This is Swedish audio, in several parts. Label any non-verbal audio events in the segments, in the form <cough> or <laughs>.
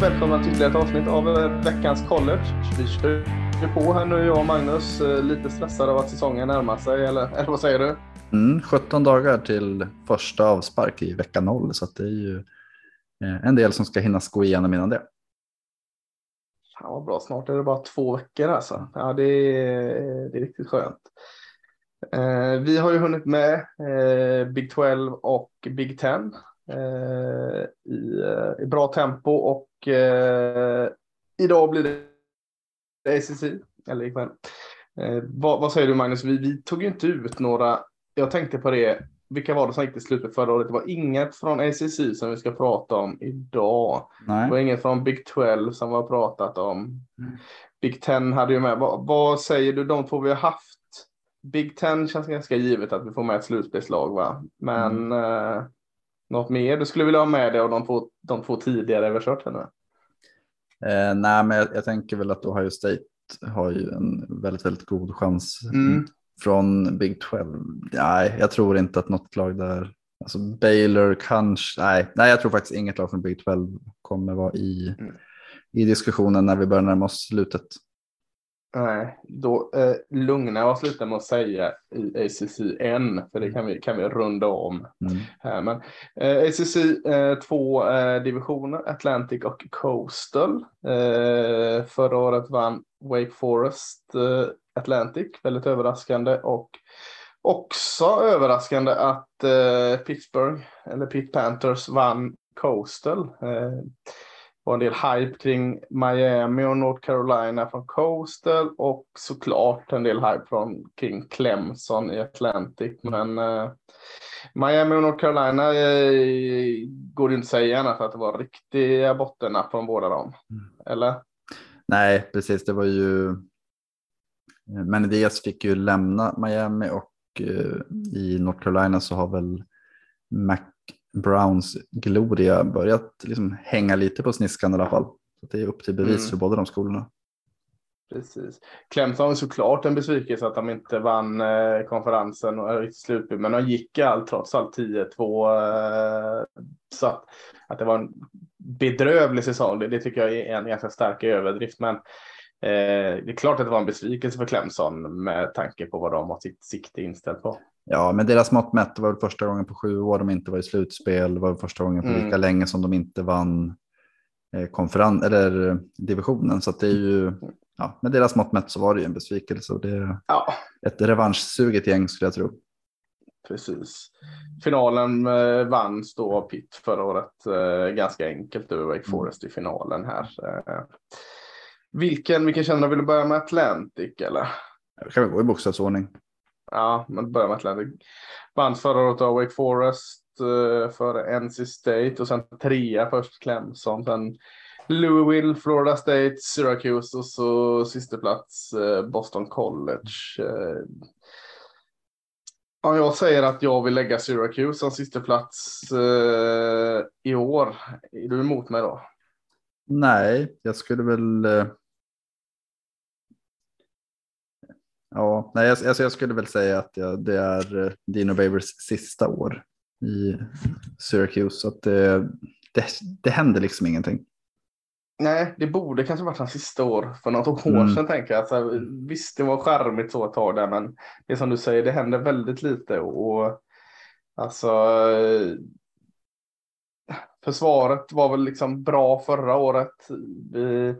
Välkomna till ett avsnitt av eh, veckans college. Vi kör på här nu, jag och Magnus. eh, Lite stressade av att säsongen närmar sig, eller, <laughs> eller vad säger du? Mm, 17 dagar till första avspark i vecka 0 så det är ju eh, en del som ska hinnas gå igenom innan det. Fan vad bra, snart är det bara två veckor alltså. Ja, det är, det är riktigt skönt. Eh, vi har ju hunnit med eh, Big 12 och Big 10 eh, i, eh, i bra tempo och eh, idag blir det ACC, eller ikväll. Eh, vad, vad säger du Magnus? Vi, vi tog ju inte ut några, jag tänkte på det, vilka var det som gick till slutet förra året? Det var inget från ACC som vi ska prata om idag. Det var Nej. inget från Big 12 som var pratat om. Mm. Big 10 hade ju med. Vad, vad säger du de två vi har haft? Big 10 känns ganska givet att vi får med ett slutspelslag va? Men eh, något mer du skulle vilja ha med dig av de två, de två tidigare vi har kört nu? Eh, nej, men jag, jag tänker väl att Ohio State har ju en väldigt, väldigt god chans Mm. från Big 12. Nej, jag tror inte att något lag där, alltså Baylor kanske, nej, nej, jag tror faktiskt inget lag från Big 12 kommer vara i, Mm. i diskussionen när vi börjar närma oss slutet. Nej, då eh, lugnar jag och slutar med att säga i ACC än, för det kan vi, kan vi runda om. Mm. här. Men eh, ACC, eh, två eh, divisioner, Atlantic och Coastal. Eh, förra året vann Wake Forest eh, Atlantic, väldigt överraskande. Och också överraskande att eh, Pittsburgh, eller Pitt Panthers, vann Coastal. Eh, var en del hype kring Miami och North Carolina från Coastal och såklart en del hype från kring Clemson i Atlantic. Men eh, Miami och North Carolina eh, går det inte att säga annat att det var riktiga bottennapp från båda dem. Mm. Eller? Nej, precis. Det var ju. Men Diaz fick ju lämna Miami och eh, i North Carolina så har väl Mac Browns gloria börjat liksom hänga lite på sniskan i alla fall. Så det är upp till bevis Mm. för båda de skolorna. Precis. Clemson var såklart en besvikelse att de inte vann eh, konferensen och riktigt slutspel, men de gick allt trots allt 10-2. Eh, så att, att det var en bedrövlig säsong, det, det tycker jag är en ganska stark överdrift. Men eh, det är klart att det var en besvikelse för Clemson med tanke på vad de har sitt sikte inställt på. Ja, men deras mått mätt var väl första gången på sju år de inte var i slutspel. Det var väl första gången på Mm. lika länge som de inte vann eh, konferens eller eh, divisionen. Så det är ju, ja, med deras mått mätt så var det ju en besvikelse och det är Ja, ett revanschsuget gäng skulle jag tro. precis. Finalen eh, vanns då av Pitt förra året ganska enkelt över Wake Forest i finalen här. Vilken, vilken känner du vill du börja med Atlantic eller? Det kan vi gå i bokstavsordning. Ja, man börjar med Atlantic. Vann förra året av Wake Forest eh, före NC State och sen trea först Clemson, sen Louisville, Florida State, Syracuse och så sista plats eh, Boston College. Eh, Ja, jag säger att jag vill lägga Syracuse som sista plats eh, i år. Är du emot mig då? Nej, jag skulle väl. eh, Ja, nej, jag, alltså jag skulle väl säga att jag, det är eh, Dino Babers sista år i Syracuse. Så att det, det, det händer liksom ingenting. Nej, det borde kanske varit hans sista år för något år Mm. sedan tänker jag. Alltså, visst, det var charmigt så ett tag där, men det är som du säger, det händer väldigt lite och, och alltså. eh, Försvaret var väl liksom bra förra året. Vi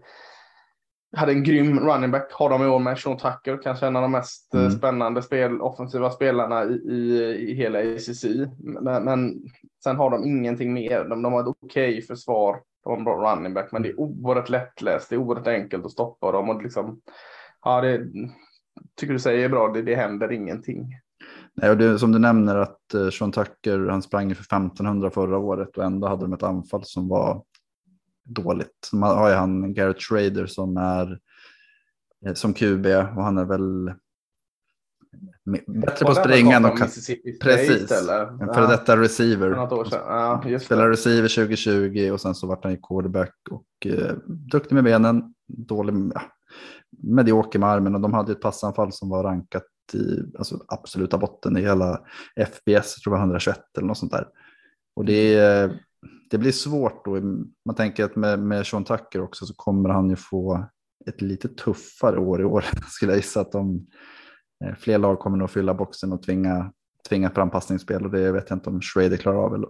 hade en grym running back, har de i år med Sean Tucker, kanske en av de mest eh, Mm. spännande spel, offensiva spelarna i, i, i hela ACC. Men, men sen har de ingenting mer. De, de har ett okej försvar, de har en bra running back, men det är oerhört lättläst, det är oerhört enkelt att stoppa dem och liksom, ja det tycker du säger är bra, det, det händer ingenting. Nej, och det, som du nämner att eh, Sean Tucker han sprang för 1500 förra året och ändå hade de ett anfall som var dåligt. Man har ju han Garrett Schrader som är eh, som QB och han är väl bättre på att springa än att kasta. Precis. eller? En före detta receiver. Ja. Spelade receiver 2020 och sen så vart han ju quarterback och eh, duktig med benen, dålig, ja, medioker med armen och de hade ett passanfall som var rankat i alltså, absoluta botten i hela FBS, jag tror var 121 eller något sånt där. Och det är, det blir svårt då. Man tänker att med, med Sean Tucker också så kommer han ju få ett lite tuffare år i år. <laughs> Skulle jag gissa att de, eh, fler lag kommer nog fylla boxen och tvinga, tvinga ett anpassningsspel och det vet jag inte om Schrader klarar av. Eller?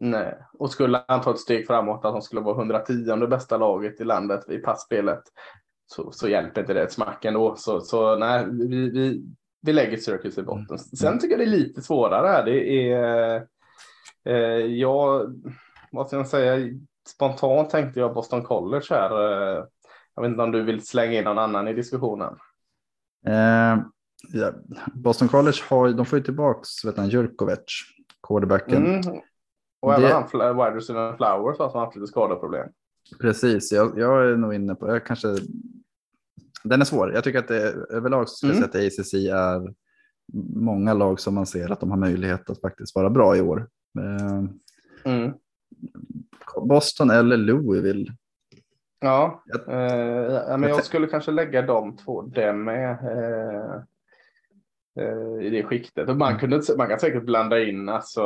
Nej, och skulle han ta ett steg framåt att han skulle vara 110 bästa laget i landet i passspelet så, så hjälper inte det ett smack ändå. Så, så nej, vi, vi, vi lägger Syracuse i botten. Mm. Sen tycker jag det är lite svårare. Det är, eh, jag, vad ska jag säga, spontant tänkte jag Boston College här. Eh, jag vet inte om du vill slänga in någon annan i diskussionen. Eh, ja. Boston College har, de får ju han, Jurkovic, quarterbacken. Mm. Och det... även wide receiver Flowers har haft lite skadeproblem. Precis, jag, jag, är nog inne på, jag kanske, den är svår. Jag tycker att det överlag så ska mm. jag säga att ACC är många lag som man ser att de har möjlighet att faktiskt vara bra i år. Eh, mm. Boston eller Louisville Ja, eh, men jag skulle kanske lägga de två där med. Eh, eh, i det skiktet. Och man, mm. kunde, man kan säkert blanda in alltså,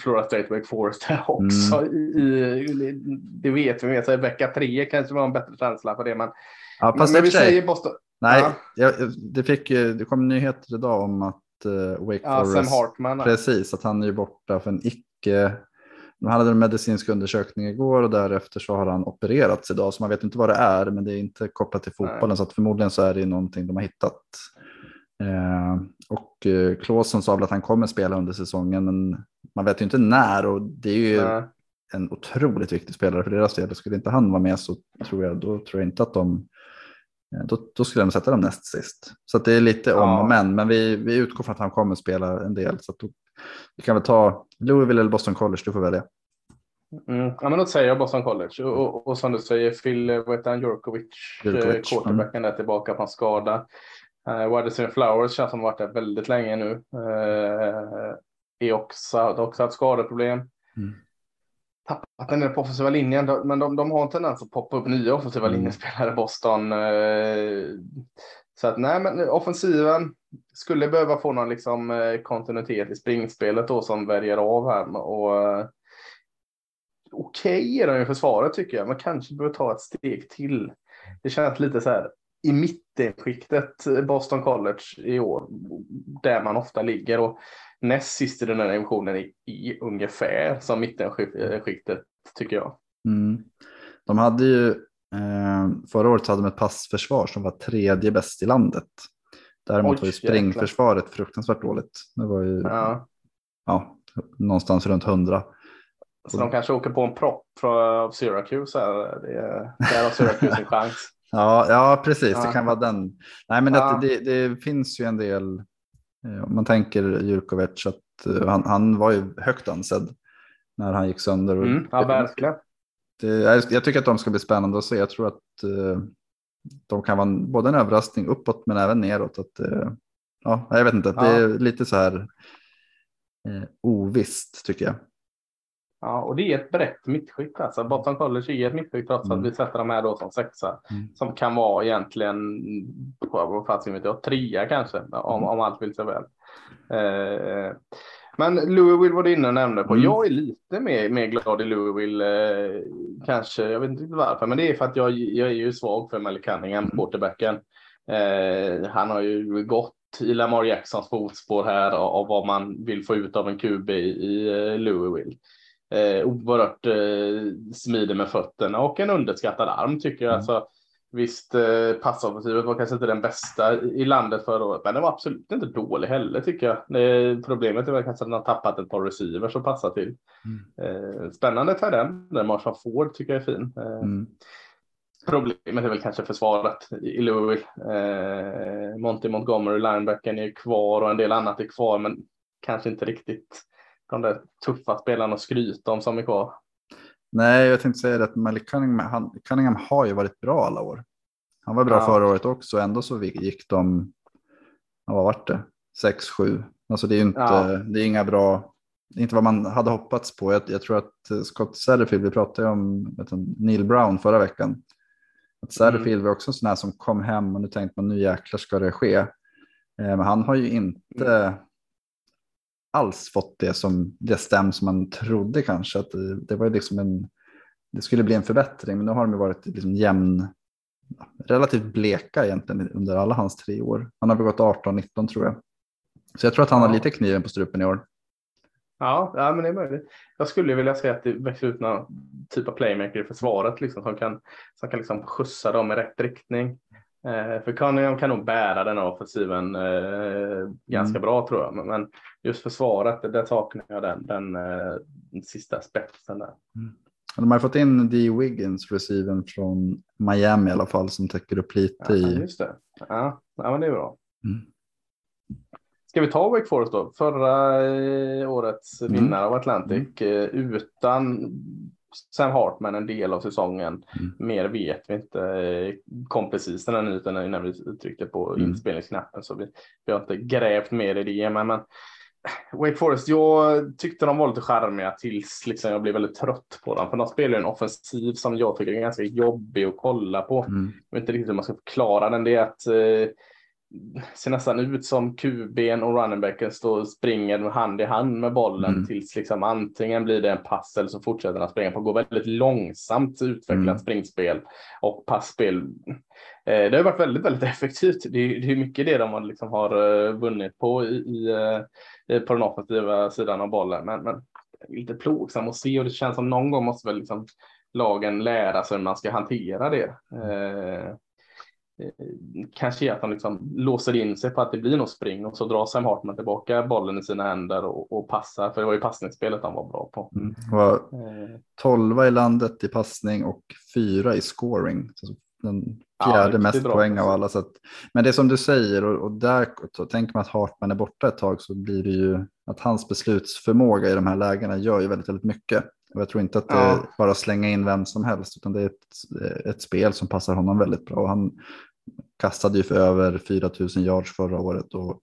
Flora State Wake Forest här också. Mm. I, i, det vet vi med sig. Vecka tre kanske var en bättre känsla för det. Men, ja, men, men vi säger Boston. Nej, ja. jag, det, fick, det kom nyheter idag om att Wake ja, Forest. Hartman, precis, att han är borta för en icke de hade en medicinsk undersökning igår och därefter så har han opererats idag. Så man vet inte vad det är, men det är inte kopplat till fotbollen. Nej. Så att förmodligen så är det någonting de har hittat. Eh, och eh, Klåsen sa väl att han kommer spela under säsongen, men man vet ju inte när. Och det är ju Nej. en otroligt viktig spelare för deras del. Skulle inte han vara med så tror jag, då tror jag inte att de eh, då, då, skulle de sätta dem näst sist. Så det är lite om och men. Men vi, vi utgår från att han kommer spela en del. Så då vi kan väl ta Louisville eller Boston College, du får välja. Mm. Ja, men då säger jag Boston College och, och, och som du säger, Phil vad heter han, Jurkovic, Jurkovic. quarterbacken mm. är tillbaka på en skada. Uh, Wide Flowers känns som varit där väldigt länge nu. Uh, är också, har också haft skadeproblem. Mm. Tappat den där på offensiva linjen, men de, de har en tendens att poppa upp nya offensiva mm. linjespelare, Boston. Uh, så att nej, men offensiven skulle behöva få någon liksom eh, kontinuitet i springspelet då som väljer av här och uh, okej okay är de i försvaret tycker jag, men kanske behöver ta ett steg till. Det känns lite så här i mittenskiktet eh, Boston College i år, där man ofta ligger och näst sist i den här divisionen i, i ungefär som mittenskiktet tycker jag. Mm. De hade ju Eh, förra året hade de ett passförsvar som var tredje bäst i landet. Däremot Oj, var ju springförsvaret jäkla. fruktansvärt dåligt. Det var ju ja. Ja, någonstans runt hundra. Så de kanske åker på en propp från Syracuse. Det är, där har Syracuse en <laughs> chans. Ja, ja precis. Ja. Det kan vara den. Nej, men ja. det, det, det, finns ju en del. Eh, om man tänker Jurkovic att eh, han, han var ju högt ansedd när han gick sönder. Mm, ja, verkligen det, jag tycker att de ska bli spännande att se. Jag tror att eh, de kan vara både en överraskning uppåt men även neråt. Att, ja, jag vet inte, ja. det är lite så här eh, ovisst tycker jag. Ja, och det är ett brett mittskikt. Alltså. Boston College är ett mittskikt trots mm. att vi sätter de här då som sexa. Mm. Som kan vara egentligen, vad fan vet jag, trea kanske om, mm. om allt vill sig väl. Eh, men Louisville var du inne och nämnde på. Mm. Jag är lite mer, mer glad i Louisville. Eh, kanske, jag vet inte varför, men det är för att jag, jag är ju svag för Mel Cunningham, mm. quarterbacken. Eh, han har ju gått i Lamar Jacksons fotspår här av vad man vill få ut av en QB i eh, Louisville. Eh, oerhört eh, smidig med fötterna och en underskattad arm tycker jag. Mm. Alltså, Visst, eh, passoffensiven var kanske inte den bästa i landet förra året, men den var absolut inte dålig heller tycker jag. Det, problemet är väl kanske att den har tappat ett par receivers som passar till. Mm. Eh, spännande. Den Marshall Ford tycker jag är fin. Eh, mm. Problemet är väl kanske försvaret i Louisville. Eh, Monty Montgomery, linebacken är kvar och en del annat är kvar, men kanske inte riktigt de där tuffa spelarna att skryta om som är kvar. Nej, jag tänkte säga att Malik Cunningham, han, Cunningham har ju varit bra alla år. Han var bra ja. förra året också, ändå så gick de, vad var det, 6-7. Alltså det är inte, ja. det är inga bra, inte vad man hade hoppats på. Jag, jag tror att Scott Satterfield, vi pratade om vet du, Neil Brown förra veckan. Att Satterfield mm. var också en sån här som kom hem och nu tänkte man nu jäklar ska det ske. Eh, men han har ju inte, mm alls fått det som det stäm som man trodde kanske. Att det, det var liksom en, det skulle bli en förbättring, men nu har de varit liksom jämn, relativt bleka egentligen under alla hans tre år. Han har väl gått 18-19 tror jag. Så jag tror att han har lite kniven på strupen i år. Ja, ja, men det är möjligt. Jag skulle vilja se att det växer ut någon typ av playmaker i försvaret liksom, som kan, som kan liksom skjutsa dem i rätt riktning. Eh, för Cunningham kan nog bära den offensiven eh, ganska bra tror jag. Men, just försvaret, där saknar jag den, den, eh, den sista spetsen där. De har fått in D. Wiggins, receiven från Miami i alla fall, som täcker upp lite Ja, i... just det. Ja, ja, men det är bra. Mm. Ska vi ta Wake Forest då? Förra eh, årets Mm. vinnare av Atlantic eh, utan Sam Hartman en del av säsongen. Mm. Mer vet vi inte. Kom precis den här nyheten innan vi uttryckte på Mm. inspelningsknappen så vi, vi har inte grävt mer i det. Men, men Wake Forest, jag tyckte de var lite charmiga tills liksom jag blev väldigt trött på dem. För de spelar ju en offensiv som jag tycker är ganska jobbig att kolla på. Mm. Jag vet inte riktigt hur man ska förklara den. Det är att eh, ser nästan ut som QB'n och runningbacken står och springer hand i hand med bollen Mm. tills liksom antingen blir det en pass eller så fortsätter han springa på. Går väldigt långsamt utvecklat Mm. springspel och passspel. Eh, det har varit väldigt, väldigt effektivt. Det är, det är mycket det de liksom har eh, vunnit på i, i, eh, på den offensiva sidan av bollen. Men, men lite plågsam att se och det känns som någon gång måste väl liksom lagen lära sig hur man ska hantera det. Eh, eh, kanske är att de liksom låser in sig på att det blir något spring och så drar Sam Hartman tillbaka bollen i sina händer och, och passar. För det var ju passningsspelet han var bra på. Mm. Var Eh, 12 i landet i passning och fyra i scoring. Så Den Ja, fjärde riktigt mest poäng av alla. Så att, men det är som du säger och, och där så tänker man att Hartman är borta ett tag så blir det ju att hans beslutsförmåga i de här lägena gör ju väldigt, väldigt mycket. Och jag tror inte att det Ja. är bara slänga in vem som helst utan det är ett, ett spel som passar honom väldigt bra. Och han kastade ju för över 4 000 yards förra året och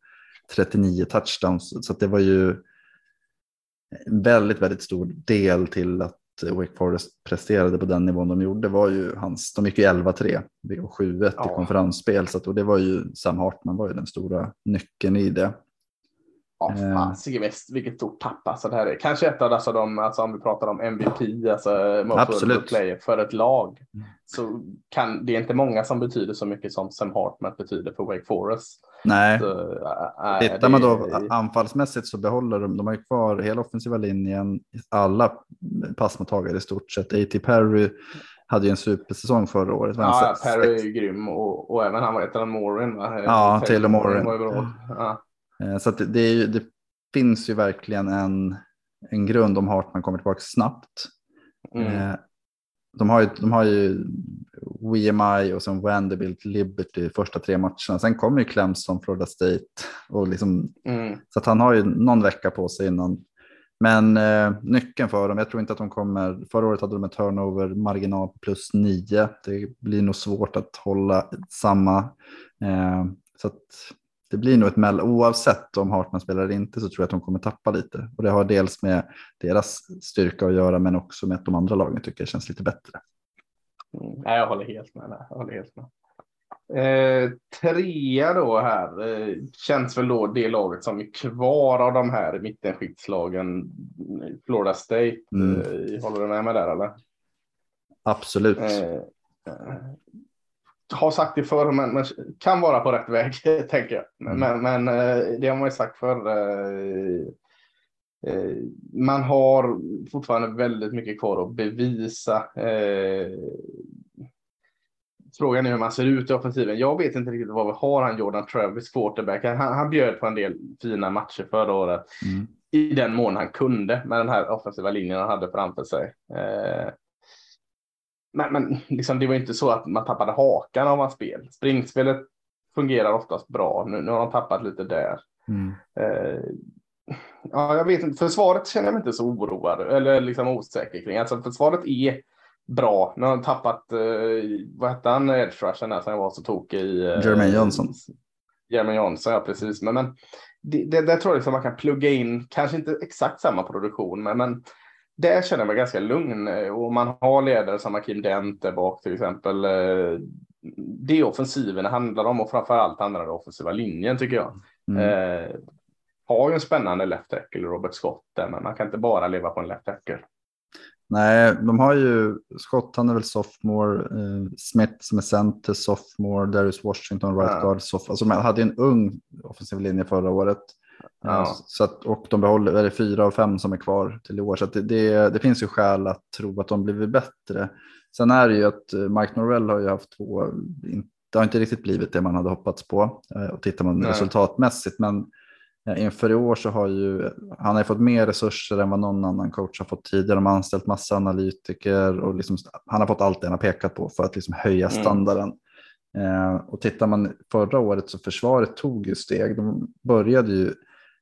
39 touchdowns. Så det var ju en väldigt, väldigt stor del till att Wake Forest presterade på den nivån de gjorde var ju hans, de gick ju 11-3 och 7-1 i Ja. konferensspel. Så att, och det var ju Sam Hartman var ju den stora nyckeln i det. Ja, Eh. fasiken vilket stort tapp alltså det här är. Kanske ett av dessa de, alltså om vi pratar om MVP, alltså Absolut. player för ett lag. Mm. Så kan, det är inte många som betyder så mycket som Sam Hartman betyder för Wake Forest. Nej, Så, äh, äh, tittar det- man då anfallsmässigt så behåller de, de har ju kvar hela offensiva linjen, alla passmottagare i stort sett. A.T. Perry hade ju en supersäsong förra året. Ja, sex- Perry är ju grym och, och även han var ett av Morin. Va? Ja, Taylor Morin. Ja. Eh, Så det, ju, det finns ju verkligen en, en grund om Hartman kommer tillbaka snabbt. Mm. Eh, De har ju, de har ju WMI och sen Vanderbilt, Liberty första tre matcherna. Sen kommer ju Clemson, Florida State. Och liksom, Mm. så han har ju någon vecka på sig innan. Men eh, nyckeln för dem, jag tror inte att de kommer, förra året hade de en turnover-marginal på plus nio. Det blir nog svårt att hålla samma. Eh, så att det blir nog ett mellan, oavsett om Hartman spelar eller inte så tror jag att de kommer tappa lite. Och det har dels med deras styrka att göra men också med att de andra lagen tycker det känns lite bättre. Mm. Nej, jag håller helt med. där. Jag håller helt med. Eh, trea då här eh, känns väl då det laget som är kvar av de här mittenskiktslagen. Florida State. Mm. Eh, håller du med mig där eller? Absolut. Har sagt det förr, men, men kan vara på rätt väg, <laughs> tänker jag. Mm. Men, men eh, det har man ju sagt förr. eh, eh, Man har fortfarande väldigt mycket kvar att bevisa. Frågan är hur man ser ut i offensiven. Jag vet inte riktigt vad vi har han Jordan Travis quarterback. Han, han bjöd på en del fina matcher förra året Mm. i den mån han kunde med den här offensiva linjen han hade framför sig. Eh, men liksom, det var inte så att man tappade hakan av hans spel. Springspelet fungerar oftast bra. Nu, nu har de tappat lite där. Mm. Eh, ja, jag vet inte. Försvaret känner jag mig inte så oroad eller liksom osäker kring. Alltså, försvaret är bra. Nu har de tappat, eh, vad hette han, edge rushen där som jag var så tokig i. Eh, Jermaine Johnson. Jermaine Johnson, ja precis. Men, men det, det, där tror jag liksom man kan plugga in, kanske inte exakt samma produktion, men, men där känner jag mig ganska lugn. Eh, Och man har ledare som Akim Dent där bak till exempel. Eh, Det är offensiven det handlar om och framför allt handlar det om offensiva linjen tycker jag. Mm. Eh, har ju en spännande left tackle, Robert Scott, där, men man kan inte bara leva på en left tackle. Nej, de har ju Scott, han är väl sophomore, eh, Smith som är center, sophomore, Darius Washington, right ja. guard, sophomore. Alltså man hade en ung offensiv linje förra året. Ja. Eh, så att, och de behåller, är det fyra av fem som är kvar till i år. Så det, det, det, finns ju skäl att tro att de blivit bättre. Sen är det ju att eh, Mike Norrell har ju haft två, det har inte riktigt blivit det man hade hoppats på. Eh, och tittar man Nej. resultatmässigt, men inför i år så har ju han har fått mer resurser än vad någon annan coach har fått tidigare. De har anställt massa analytiker och liksom, han har fått allt det han har pekat på för att liksom höja mm. standarden. Mm. Eh, och tittar man förra året så försvaret tog ju steg. De började ju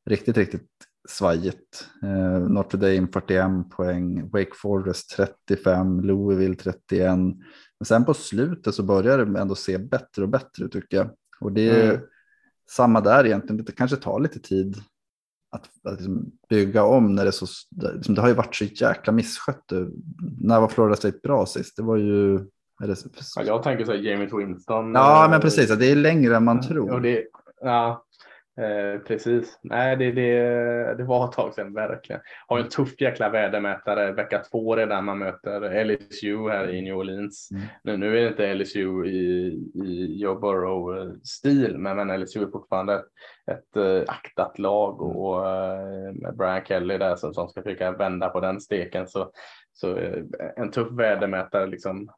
riktigt, riktigt svajigt. Eh, Notre Dame 41 poäng, Wake Forest 35, Louisville 31. Men sen på slutet så börjar det ändå se bättre och bättre tycker jag. Och det är mm. samma där egentligen, det kanske tar lite tid att, att liksom bygga om när det är så, liksom det har ju varit så jäkla misskött. När var Florida State bra sist? Det var ju... Det... Ja, jag tänker så här Jamie Winston. Ja, men precis, det är längre än man tror. Och det, ja, Eh, precis. Nej, det, det, det var ett tag sedan verkligen. Har en tuff jäkla vädermätare vecka två redan man möter LSU här i New Orleans. Mm. Nu, nu är det inte LSU i, i Joe Burrow-stil, men, men LSU är fortfarande ett, ett uh, aktat lag och, och uh, med Brian Kelly där som, som ska försöka vända på den steken. Så, så en tuff vädermätare liksom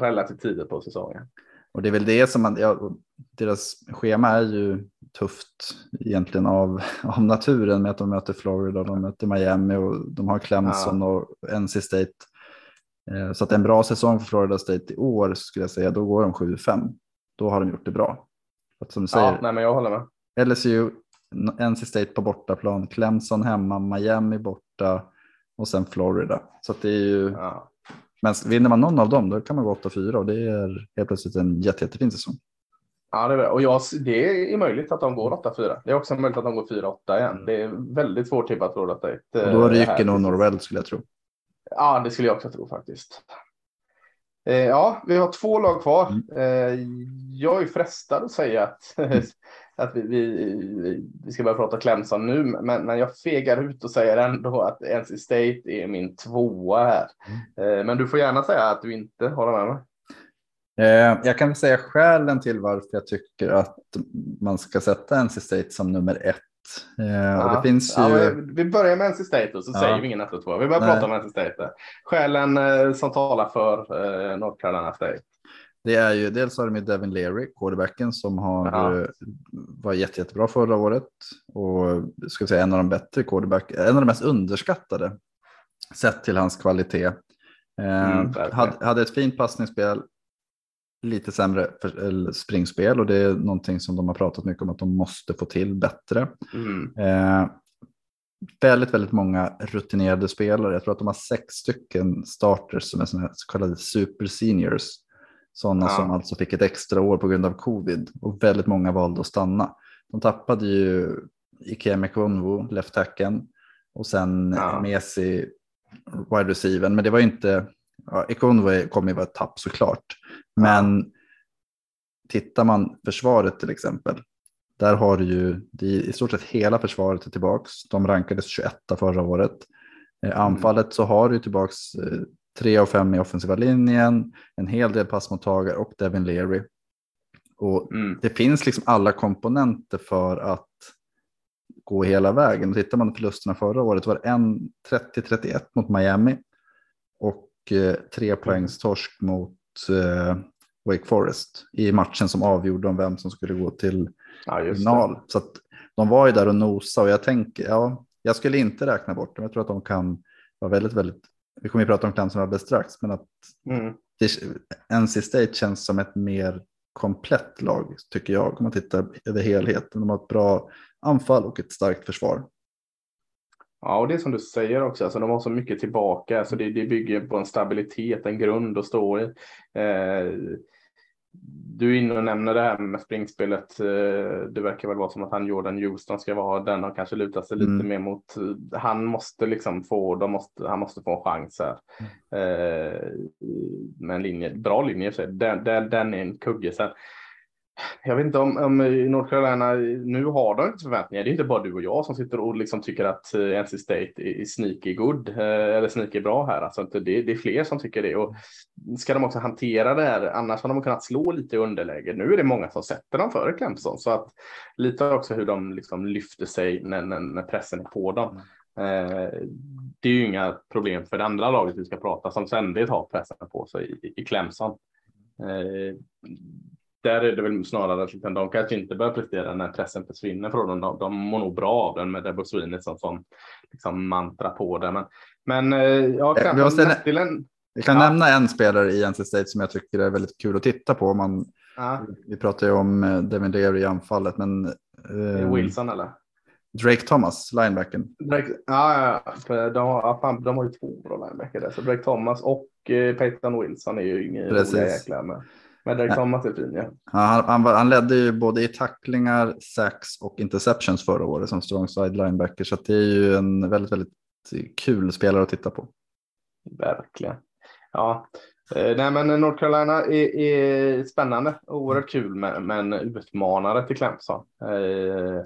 relativt tidigt på säsongen. Och det är väl det som man, ja, deras schema är ju tufft egentligen av, <laughs> av naturen med att de möter Florida, de möter Miami och de har Clemson ja. och NC State. Eh, så att en bra säsong för Florida State i år skulle jag säga, då går de 7-5. Då har de gjort det bra. Att som du säger, ja, nej, men jag håller med. LSU, NC State på bortaplan, Clemson hemma, Miami borta och sen Florida. Så att det är ju, ja. Men vinner man någon av dem då kan man gå 8-4 och det är helt plötsligt en jätte, jättefin säsong. Ja, det är, och jag, det är möjligt att de går 8-4. Det är också möjligt att de går 4-8 igen. Det är väldigt svårt tippat Florida State. Och då ryker nog Norwell skulle jag tro. Ja, det skulle jag också tro faktiskt. Eh, ja, vi har två lag kvar. Mm. Eh, jag är frestad att säga att, <laughs> att vi, vi, vi, ska börja prata Clemson nu, men, men jag fegar ut och säger ändå att NC State är min tvåa här. Mm. Eh, men du får gärna säga att du inte håller med mig. Jag kan säga skälen till varför jag tycker att man ska sätta NC State som nummer ett. Eh, ja, det finns ju... Ja, vi börjar med NC State och så ja. säger vi ingen och två. Vi börjar Nej. prata om NC State. Skälen eh, som talar för North Carolina State. Det är ju dels har de ju Devin Leary, quarterbacken som har ja. var jätte, jättebra förra året och ska säga en av de bättre quarterback, en av de mest underskattade sett till hans kvalitet. Mm, hade, hade ett fint passningsspel, lite sämre för, springspel och det är någonting som de har pratat mycket om att de måste få till bättre. Mm. Eh, väldigt, väldigt många rutinerade spelare. Jag tror att de har sex stycken starters som är så kallade super seniors. Sådana ja. som alltså fick ett extra år på grund av covid och väldigt många valde att stanna. De tappade ju Ikea Konvo, left tacken och sen ja. Messi, wide receiver. Men det var inte, ja, Ekonvo kommer ju vara ett tapp såklart. Men tittar man försvaret till exempel, där har du ju i stort sett hela försvaret är tillbaks. De rankades 21 förra året. Eh, mm. Anfallet så har du tillbaks eh, tre av fem i offensiva linjen, en hel del passmottagare och Devin Leary. Och mm. Det finns liksom alla komponenter för att gå hela vägen. Och tittar man på förlusterna förra året var det en 30-31 mot Miami och eh, tre poängs torsk mot eh, Wake Forest i matchen som avgjorde om vem som skulle gå till ja, final. Så att de var ju där och nosade och jag tänker, ja, jag skulle inte räkna bort dem. Jag tror att de kan vara väldigt, väldigt, vi kommer ju prata om alldeles strax, men att mm. NC State känns som ett mer komplett lag tycker jag om man tittar över helheten. De har ett bra anfall och ett starkt försvar. Ja, och det är som du säger också, alltså, de har så mycket tillbaka, alltså, det, det bygger på en stabilitet, en grund att stå i. Eh, du är inne och nämner det här med springspelet. Eh, det verkar väl vara som att han Jordan Houston ska vara den och kanske luta sig mm. lite mer mot. Han måste liksom få, de måste, han måste få en chans här. Mm. Eh, med en linje, bra linje, den, den, den är en kugge. Sen, jag vet inte om, om North Carolina, nu har de inte förväntningar. Det är inte bara du och jag som sitter och liksom tycker att eh, NC State är sneaky good eh, eller sneaky bra här. Alltså det, det är fler som tycker det. Och ska de också hantera det här, annars har de kunnat slå lite i underläge. Nu är det många som sätter dem före Clemson. Så att lite också hur de liksom lyfter sig när, när, när pressen är på dem. Eh, det är ju inga problem för det andra laget vi ska prata som ständigt har pressen på sig i, i Clemson. Där är det väl snarare att liksom, de kanske inte bör prestera när pressen försvinner från dem. De, de mår nog bra av den med Debo Sweeney som, som liksom mantra på det. Men, men eh, ja, Eh, vi måste nä- en, Vi kan Ja. nämna en spelare i NC State som jag tycker är väldigt kul att titta på. Man, ja, vi pratar ju om eh, Devin Leary i anfallet, men eh, Wilson eller? Drake Thomas, linebacken. Drake, ja, ja, för de, har, ja, fan, de har ju två bra linebacker där. Så Drake Thomas och eh, Peyton Wilson är ju Precis. roliga jäklar med. Men Nej. Thomas är fin ja. Han, han, han ledde ju både i tacklingar, sacks och interceptions förra året som strong side linebacker. Så att det är ju en väldigt, väldigt kul spelare att titta på. Verkligen. Ja, eh, nej men North Carolina är, är spännande. Oerhört kul med, en utmanare till Clemson. Eh,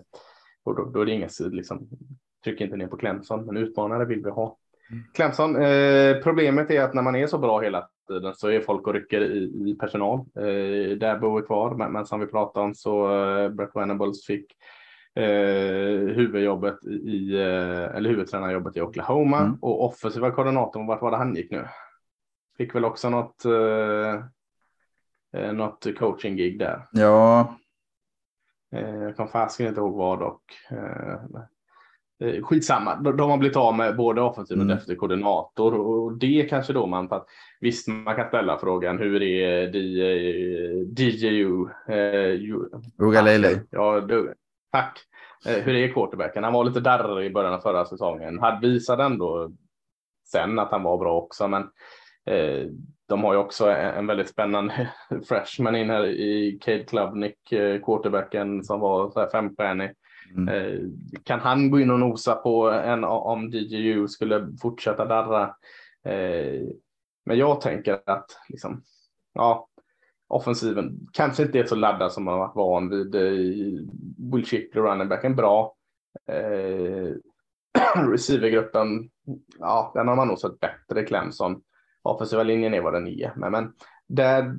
och då, då är det inget liksom, tryck inte ner på Clemson, men utmanare vill vi ha. Mm. Clemson, eh, problemet är att när man är så bra hela tiden så är folk och rycker i, i personal. Eh, där bor vi kvar, men, men som vi pratade om så eh, Brett Venables fick eh, huvudjobbet i, eh, eller huvudtränarjobbet i Oklahoma Mm. och offensiva koordinatorn, vart var det han gick nu? Fick väl också något, eh, eh, något coaching-gig där. Ja, Eh, jag kan fasiken inte ihåg vad dock. Eh, eh, skitsamma, de, har blivit av med både offensiv och Mm. defensiv koordinator och det kanske då man, för att, visst man kan ställa frågan hur är DJ, DJU? Eh, ju- Ugalele. Ja, du, tack. Eh, hur är quarterbacken? Han var lite darrig i början av förra säsongen. Han visade ändå sen att han var bra också, men eh, de har ju också en, en väldigt spännande <laughs> freshman in här i Cade Klubnik, eh, quarterbacken som var så här femstjärnig. Mm. Eh, kan han gå in och nosa på en om DJU skulle fortsätta darra? Eh, men jag tänker att liksom, ja, offensiven kanske inte är så laddad som man varit van vid. Eh, Will Shipley, running backen, bra. Eh, <clears throat> receivergruppen, ja, den har man nog sett bättre Clemson. Offensiva linjen är vad den är, men, men där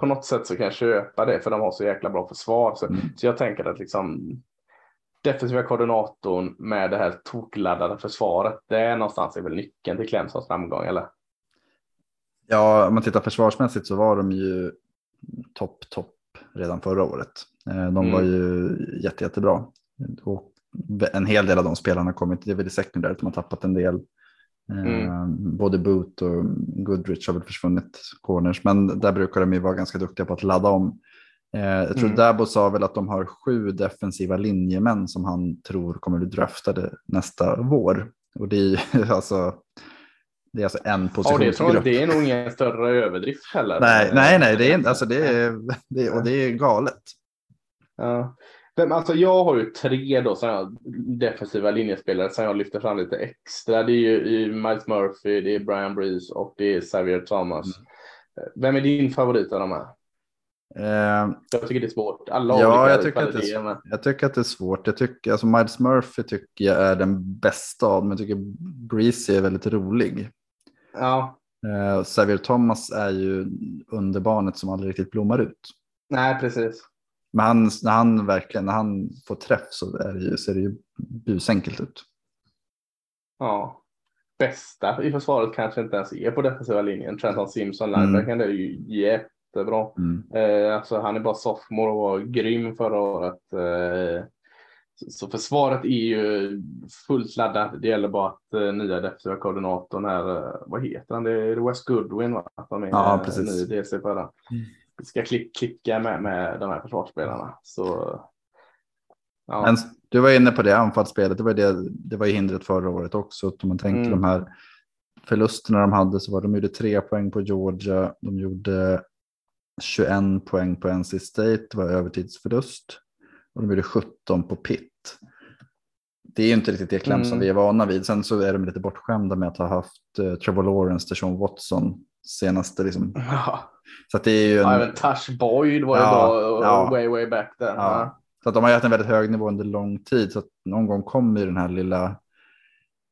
på något sätt så kan jag köpa det för de har så jäkla bra försvar. Så, Mm. så jag tänker att liksom defensiva koordinatorn med det här tokladdade försvaret, det är någonstans är väl nyckeln till Clemsons framgång, eller? Ja, om man tittar försvarsmässigt så var de ju topp, topp redan förra året. Eh, De var Mm. ju jätte, jättebra. Och en hel del av de spelarna har kommit, det är väl i secondary, de har tappat en del. Eh, Mm. Både Boot och Goodrich har väl försvunnit corners, men där brukar de ju vara ganska duktiga på att ladda om. Eh, Jag tror Mm. Dabo sa väl att de har sju defensiva linjemän som han tror kommer bli draftade nästa vår. Och det är <laughs> alltså, det är alltså en Ja, det, positionsgrupp. tror jag, det är nog ingen större överdrift heller. Nej, nej, nej, det är, inte- alltså det är, det och det är galet. Ja. Men alltså jag har ju tre då som jag, defensiva linjespelare som jag lyfter fram lite extra. Det är ju Miles Murphy, det är Brian Breeze och det är Xavier Thomas. Vem är din favorit av de här? Eh, Jag tycker det är svårt. Alla Ja, jag tycker att det är men- jag tycker att det är svårt. Jag tycker, alltså Miles Murphy tycker jag är den bästa av dem. Jag tycker Breezy är väldigt rolig. Ja, Eh, Xavier Thomas är ju underbarnet som aldrig riktigt blommar ut. nej precis. Men han, när han verkligen, när han får träff så är det ju, ser det ju busenkelt ut. Ja. Bästa i försvaret kanske inte ens är på defensiva linjen. Trenton Simpson, Mm. linebacken, det är ju jättebra. Mm. Eh, alltså han är bara sophomore och var grym förra året. Eh, så, försvaret är ju fullt laddat. Det gäller bara att eh, nya defensiva koordinatorn här, eh, vad heter han? Det är West Goodwin va? Att de är Ja, eh, precis. ny DC förra. Vi ska klick, klicka med, med de här försvarsspelarna. Så, ja. Men du var inne på det anfallsspelet, det var, det, det var ju hindret förra året också. Om man tänker Mm. de här förlusterna de hade så var de gjorde tre poäng på Georgia, de gjorde 21 poäng på NC State, det var övertidsförlust. Och de gjorde 17 på Pitt. det är ju inte riktigt det Clemson Mm. vi är vana vid. Sen så är de lite bortskämda med att ha haft uh, Trevor Lawrence, Deshaun Watson senaste. Liksom. Ja, Så det är ju en, ja Tash Boyd var ju Ja, och- ja. way way back där. Ja. Så att de har haft en väldigt hög nivå under lång tid. Så att någon gång kommer ju den här lilla,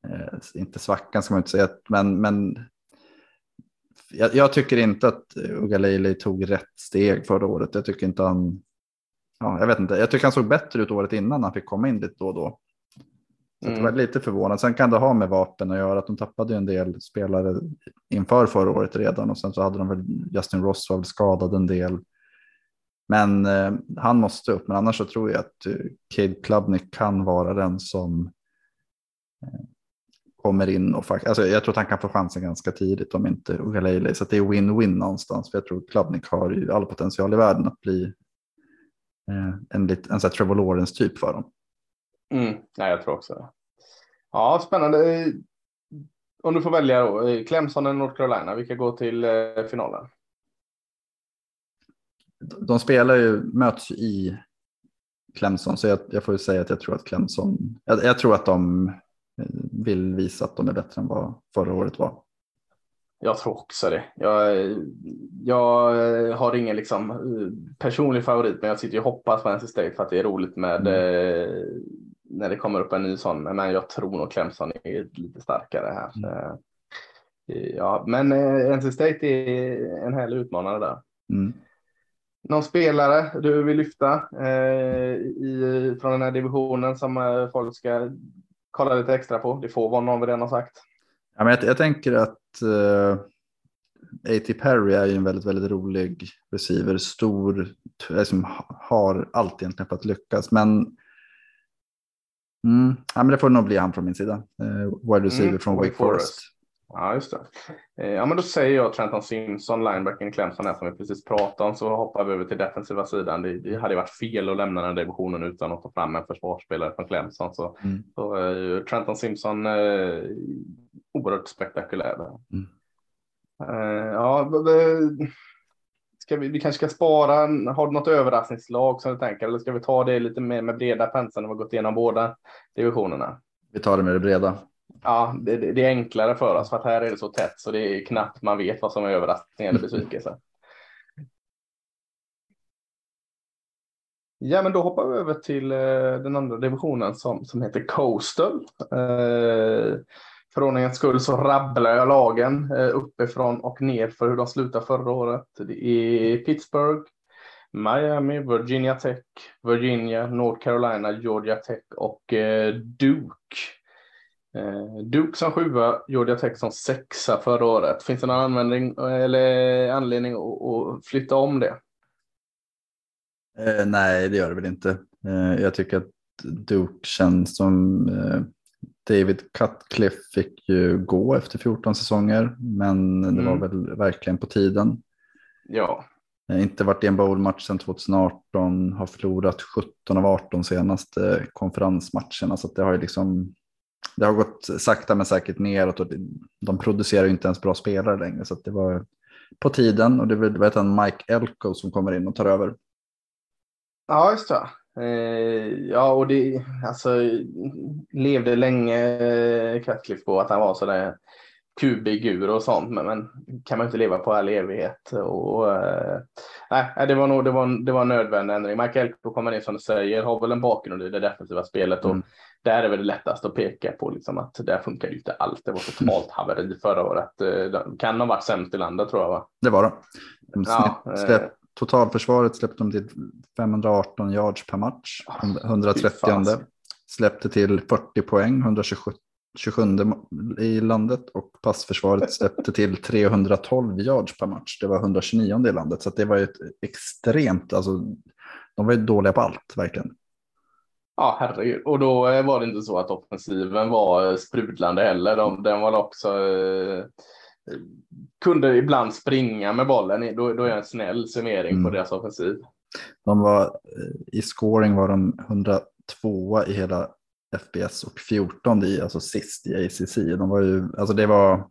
eh, inte svackan ska man inte säga, men, men jag, jag tycker inte att Ugalele tog rätt steg förra året. Jag tycker inte han, ja, jag vet inte, jag tycker han såg bättre ut året innan han fick komma in lite då och då. Så att jag var Mm. lite förvånad. Sen kan det ha med vapen att göra att de tappade en del spelare inför förra året redan och sen så hade de väl Justin Ross var väl skadad en del. Men eh, han måste upp, men annars så tror jag att eh, Cade Klubnik kan vara den som eh, kommer in och faktiskt, alltså jag tror att han kan få chansen ganska tidigt om inte Ugalele, så det är win-win någonstans. För jag tror Klubnik har ju all potential i världen att bli eh, en, lit, en sån här Trevor Lawrence typ för dem. Mm. Nej, jag tror också det. Ja, spännande. Om du får välja då, eh, Clemson eller North Carolina, vilka går till eh, finalen? de spelar ju, möts i Clemson, så jag, jag får ju säga att jag tror att Clemson, jag, jag tror att de vill visa att de är bättre än vad förra året var. Jag tror också det. Jag, jag har ingen liksom eh, personlig favorit, men jag sitter och hoppas på NC State för att det är roligt med eh, när det kommer upp en ny sån. Men jag tror nog Clemson är lite starkare här. Mm. Eh, Ja, men NC State är en härlig utmanare där. Mm. Någon spelare du vill lyfta eh, i, från den här divisionen som folk ska kolla lite extra på? Det får vara någon vi redan har sagt. Ja, men jag, jag tänker att uh, A.T. Perry är ju en väldigt, väldigt rolig receiver, stor, t- som har allt egentligen för att lyckas, men Mm, ja, men det får nog bli han från min sida. Uh, wide receiver Mm, från Wake Wake Forest. Forest. Ja, just det. Eh, Ja, men då säger jag Trenton Simpson, linebacken i Clemson här som vi precis pratade om, så hoppar vi över till defensiva sidan. Det, det hade varit fel att lämna den divisionen utan att ta fram en försvarsspelare från Clemson. Så, Mm. så eh, Trenton Simpson, eh, oerhört spektakulär. Mm. Eh, ja, ska vi, vi kanske ska spara, har du något överraskningslag som du tänker, eller ska vi ta det lite mer med breda penseln när vi har gått igenom båda divisionerna? Vi tar det med det breda. Ja, det, det är enklare för oss för att här är det så tätt så det är knappt man vet vad som är överraskning eller besvikelse. Ja, men då hoppar vi över till eh, den andra divisionen som, som heter Coastal. Eh, för ordningens skull så rabblar jag lagen eh, uppifrån och ner för hur de slutade förra året. Det är Pittsburgh, Miami, Virginia Tech, Virginia, North Carolina, Georgia Tech och eh, Duke. Eh, Duke som sjua, Georgia Tech som sexa förra året. Finns det någon användning eller anledning att, att flytta om det? Eh, nej, det gör det väl inte. Eh, jag tycker att Duke känns som eh, David Cutcliffe fick ju gå efter 14 säsonger, men det var Mm. väl verkligen på tiden. Ja, Eh, inte varit i en bowl-match sedan 2018, har förlorat 17 av 18 senaste konferensmatcherna, så det har ju liksom det har gått sakta men säkert neråt och de producerar ju inte ens bra spelare längre, så att det var på tiden och det var en Mike Elko som kommer in och tar över. ja just det. Eh, ja, och det alltså levde länge eh, Cutcliffe på att han var sådär QB-gur och sånt, men, men kan man inte leva på all evighet. Och, eh, nej, det var nog det var, det var en nödvändig ändring. Michael kommer in som du säger, har väl en bakgrund i det defensiva spelet och Mm. där är väl det lättast att peka på liksom att där funkar ju inte allt. Det var totalt haveri förra året. Eh, de Kan ha varit sämst i landet tror jag va? Det var det. De Ja, eh. släpp, totalförsvaret släppte de till 518 yards per match, Ah, 130 fy fan. släppte till 40 poäng, 127 27 i landet och passförsvaret släppte till 312 yards per match. Det var 129 i landet, så det var ju ett extremt, alltså de var ju dåliga på allt verkligen. Ja, herregud. Och då eh, var det inte så att offensiven var eh, sprudlande heller. De, den var också eh, kunde ibland springa med bollen. Då, då är jag en snäll summering Mm. på deras offensiv. De var, eh, I scoring var de 102 i hela FBS och 14 i, alltså sist i ACC. De var ju, alltså det var,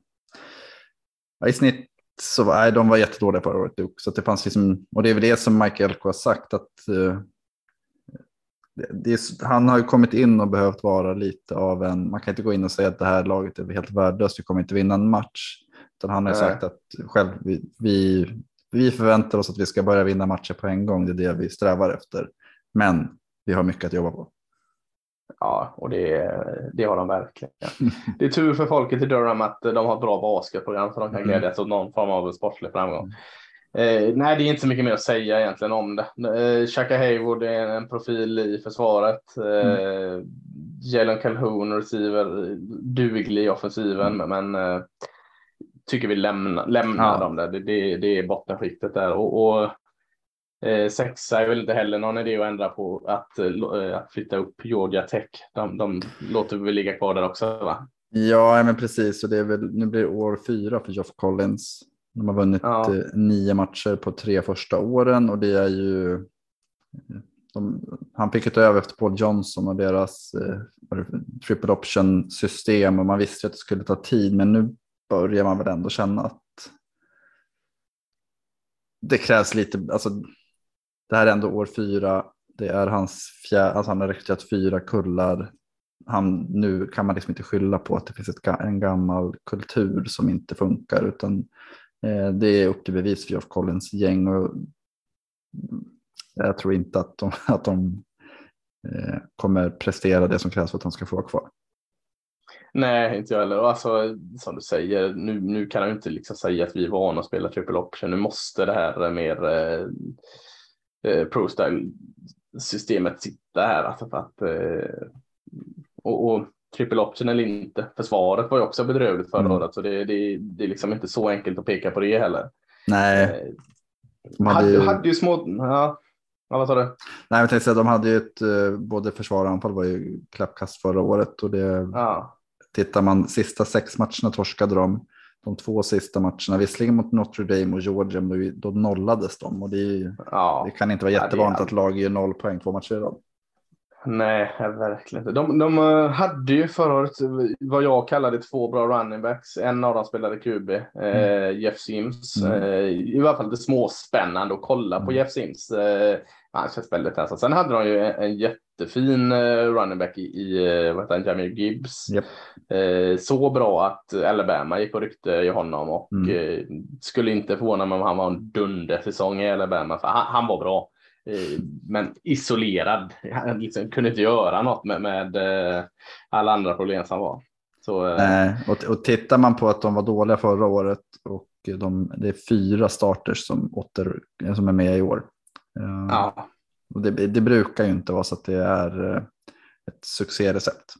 ja, i snitt så var, nej, de var jättedåliga förra året. Duke. Så det fanns liksom, och det är väl det som Mike Elko har sagt att det, det är, han har ju kommit in och behövt vara lite av en, man kan inte gå in och säga att det här laget är helt värdelöst, vi kommer inte vinna en match. Utan han har ju sagt att själv, vi, vi, vi förväntar oss att vi ska börja vinna matcher på en gång, det är det vi strävar efter. Men vi har mycket att jobba på. Ja, och det, det har de verkligen. Det är tur för folket i Durham att de har ett bra basketprogram så de kan mm. glädjas åt någon form av sportslig framgång. Eh, nej, det är inte så mycket mer att säga egentligen om det. Eh, Shaka Hayward är en profil i försvaret. Eh, mm. Jalen Calhoun receiver, duglig i offensiven, mm. men eh, tycker vi lämnar, lämnar ja. dem där. Det, det, det är bottenskiktet där. Och, och eh, sexa är väl inte heller någon idé att ändra på att, eh, att flytta upp Georgia Tech. De, de låter väl ligga kvar där också va? Ja, men precis. Och det är väl, nu blir det år fyra för Geoff Collins. De har vunnit ja. Eh, nio matcher på tre första åren och det är ju de, han fick ett över efter Paul Johnson och deras eh, triple option system och man visste att det skulle ta tid men nu börjar man väl ändå känna att det krävs lite, alltså det här är ändå år fyra, det är hans fjärde, alltså han har rekryterat fyra kullar. Han, nu kan man liksom inte skylla på att det finns ett, en gammal kultur som inte funkar utan eh, det är upp till bevis för Geoff Collins gäng och mm, jag tror inte att de, <laughs> att de eh, kommer prestera det som krävs för att han ska få vara kvar. Nej, inte jag heller. Alltså, som du säger, nu, nu kan jag inte liksom säga att vi är vana att spela triple option. Nu måste det här mer eh, eh, pro-style-systemet sitta här. Alltså för att, eh, och, och triple option eller inte. Försvaret var ju också bedrövligt förra mm. året, så det, det, det är liksom inte så enkelt att peka på det heller. Nej. Eh, de hade, ju... hade ju små, ja, Ja, vad sa du? Nej, jag tänkte säga, de hade ju ett, eh, både försvar och anfall var ju klappkast förra året. Och det, ja. Tittar man sista sex matcherna torskade de. De två sista matcherna, visserligen mot Notre Dame och Georgia, men då nollades de. Och det, ja. det kan inte vara jättevanligt ja, att lag ger noll poäng två matcher i rad. Nej, verkligen inte. De, de eh, hade ju förra året vad jag kallade två bra running backs. En av dem spelade QB, eh, mm. Jeff Sims. Mm. Eh, I alla fall lite småspännande att kolla på mm. Jeff Sims. Eh, han känns väldigt hänsyn. Sen hade de ju en, en jättefin uh, running back i, i uh, vad heter han, Jamie Gibbs. Yep. Uh, så bra att Alabama gick på rykte i honom och mm. skulle inte förvåna mig om han var en dundersäsong i Alabama. För han, han var bra. men isolerad. Han liksom kunde inte göra något med, med alla andra problem som var. Så, och, och tittar man på att de var dåliga förra året och de, det är fyra starters som, åter, som är med i år. Ja. Det, det, brukar ju inte vara så att det är eh, ett succérecept.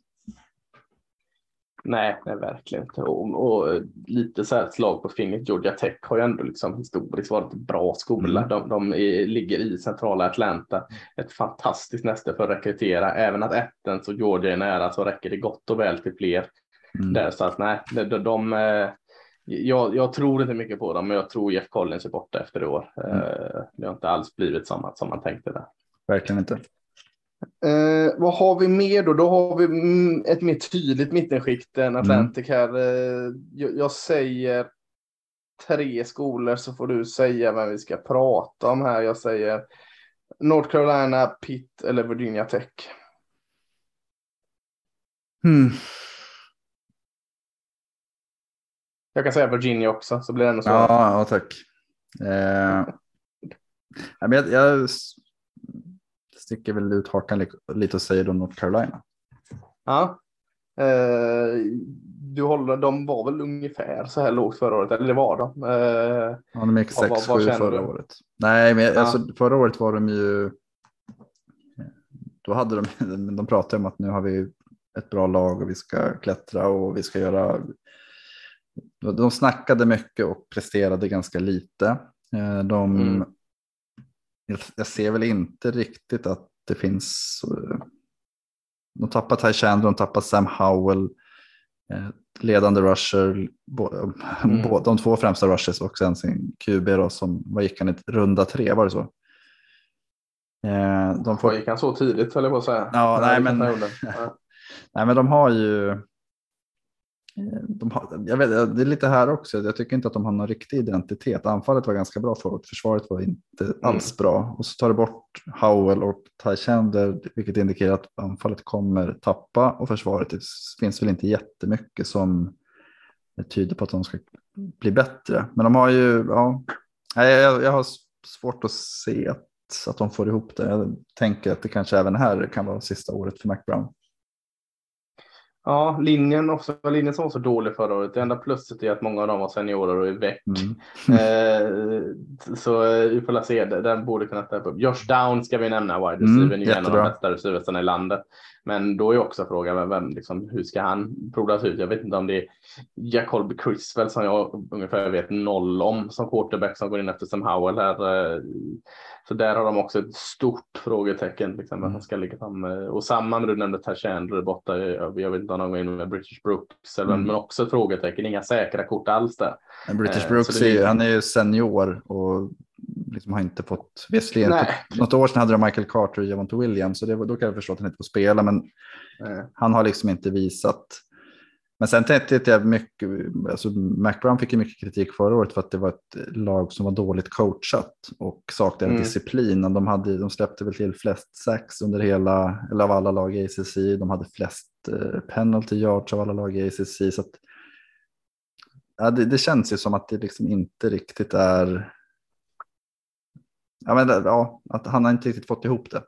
Nej, nej verkligen inte. Och, och, lite så här slag på fingret. Georgia Tech har ju ändå liksom historiskt varit en bra skola. Mm. De, de är, ligger i centrala Atlanta. Ett fantastiskt näste för att rekrytera. Även att Ettens och Georgia är nära så räcker det gott och väl till fler. Mm. Där, så att nej, de, de, de eh, jag, jag, tror inte mycket på dem, men jag tror Jeff Collins är borta efter i år. Mm. Eh, det har inte alls blivit som, som man tänkte där. Verkligen inte. Eh, vad har vi mer då? Då har vi ett mer tydligt mittenskikt än Atlantic mm. här. Eh, jag, jag, säger tre skolor så får du säga vem vi ska prata om här. Jag säger North Carolina, Pitt eller Virginia Tech. Hmm. Jag kan säga Virginia också så blir det ännu svårare. Ja, ja tack. Eh, jag, jag sticker väl ut hakan lite och säger då North Carolina. Ja. Eh, du håller, de var väl ungefär så här lågt förra året, eller det var de. Eh, ja, de gick 6-7 förra du? året. Nej, men ja. alltså, förra året var de ju. Då hade de, <laughs> de pratade om att nu har vi ett bra lag och vi ska klättra och vi ska göra de snackade mycket och presterade ganska lite. Eh, de, mm. Jag ser väl inte riktigt att det finns. Eh, de tappar Ty Chandler, de tappar Sam Howell, eh, ledande rusher, mm. <laughs> de två främsta rushers och sen sin QB då, som, vad gick han i runda tre, var det så? De får... Gick han så tidigt höll jag på att säga. Ja, nej, men, <laughs> nej men de har ju de har, jag vet, det är lite här också, jag tycker inte att de har någon riktig identitet. Anfallet var ganska bra förut, försvaret var inte mm. alls bra. Och så tar du bort Howell och Ty Chandler, vilket indikerar att anfallet kommer tappa och försvaret det finns väl inte jättemycket som tyder på att de ska bli bättre. Men de har ju, ja, jag, jag har svårt att se att, att de får ihop det. Jag tänker att det kanske även här kan vara sista året för McBrown. Ja, linjen, också, linjen som var så dålig förra året. Det enda plusset är att många av dem var seniorer och är väck. Mm. eh, så eh, vi får se, den borde kunna steppa upp. Josh Down ska vi nämna, wide receiver, mm, en av de bästa receiversarna i landet. Men då är också frågan, vem, liksom, hur ska han provas ut? Jag vet inte om det är Jacob Criswell som jag ungefär vet noll om som quarterback som går in efter Sam Howell här. Eh, så där har de också ett stort frågetecken. Liksom, mm. att han ska ligga fram. Och samma du nämnde Tashandler borta. Jag vet inte om de går in med British Brooks. Mm. Men också ett frågetecken. Inga säkra kort alls där. Men British eh, Brooks, är, han är ju senior och liksom har inte fått. Visserligen, något år sedan hade de Michael Carter och Javonte Williams. Så det, då kan jag förstå att han inte får spela. Men Nej. han har liksom inte visat men sen tänkte jag mycket, alltså McBrown fick ju mycket kritik förra året för att det var ett lag som var dåligt coachat och saknade mm. disciplin. De, hade, de släppte väl till flest sax under hela, eller av alla lag i ACC. De hade flest penalty yards av alla lag i ACC. Så att, ja, det, det, känns ju som att det liksom inte riktigt är, ja, men, ja, att han har inte riktigt fått ihop det.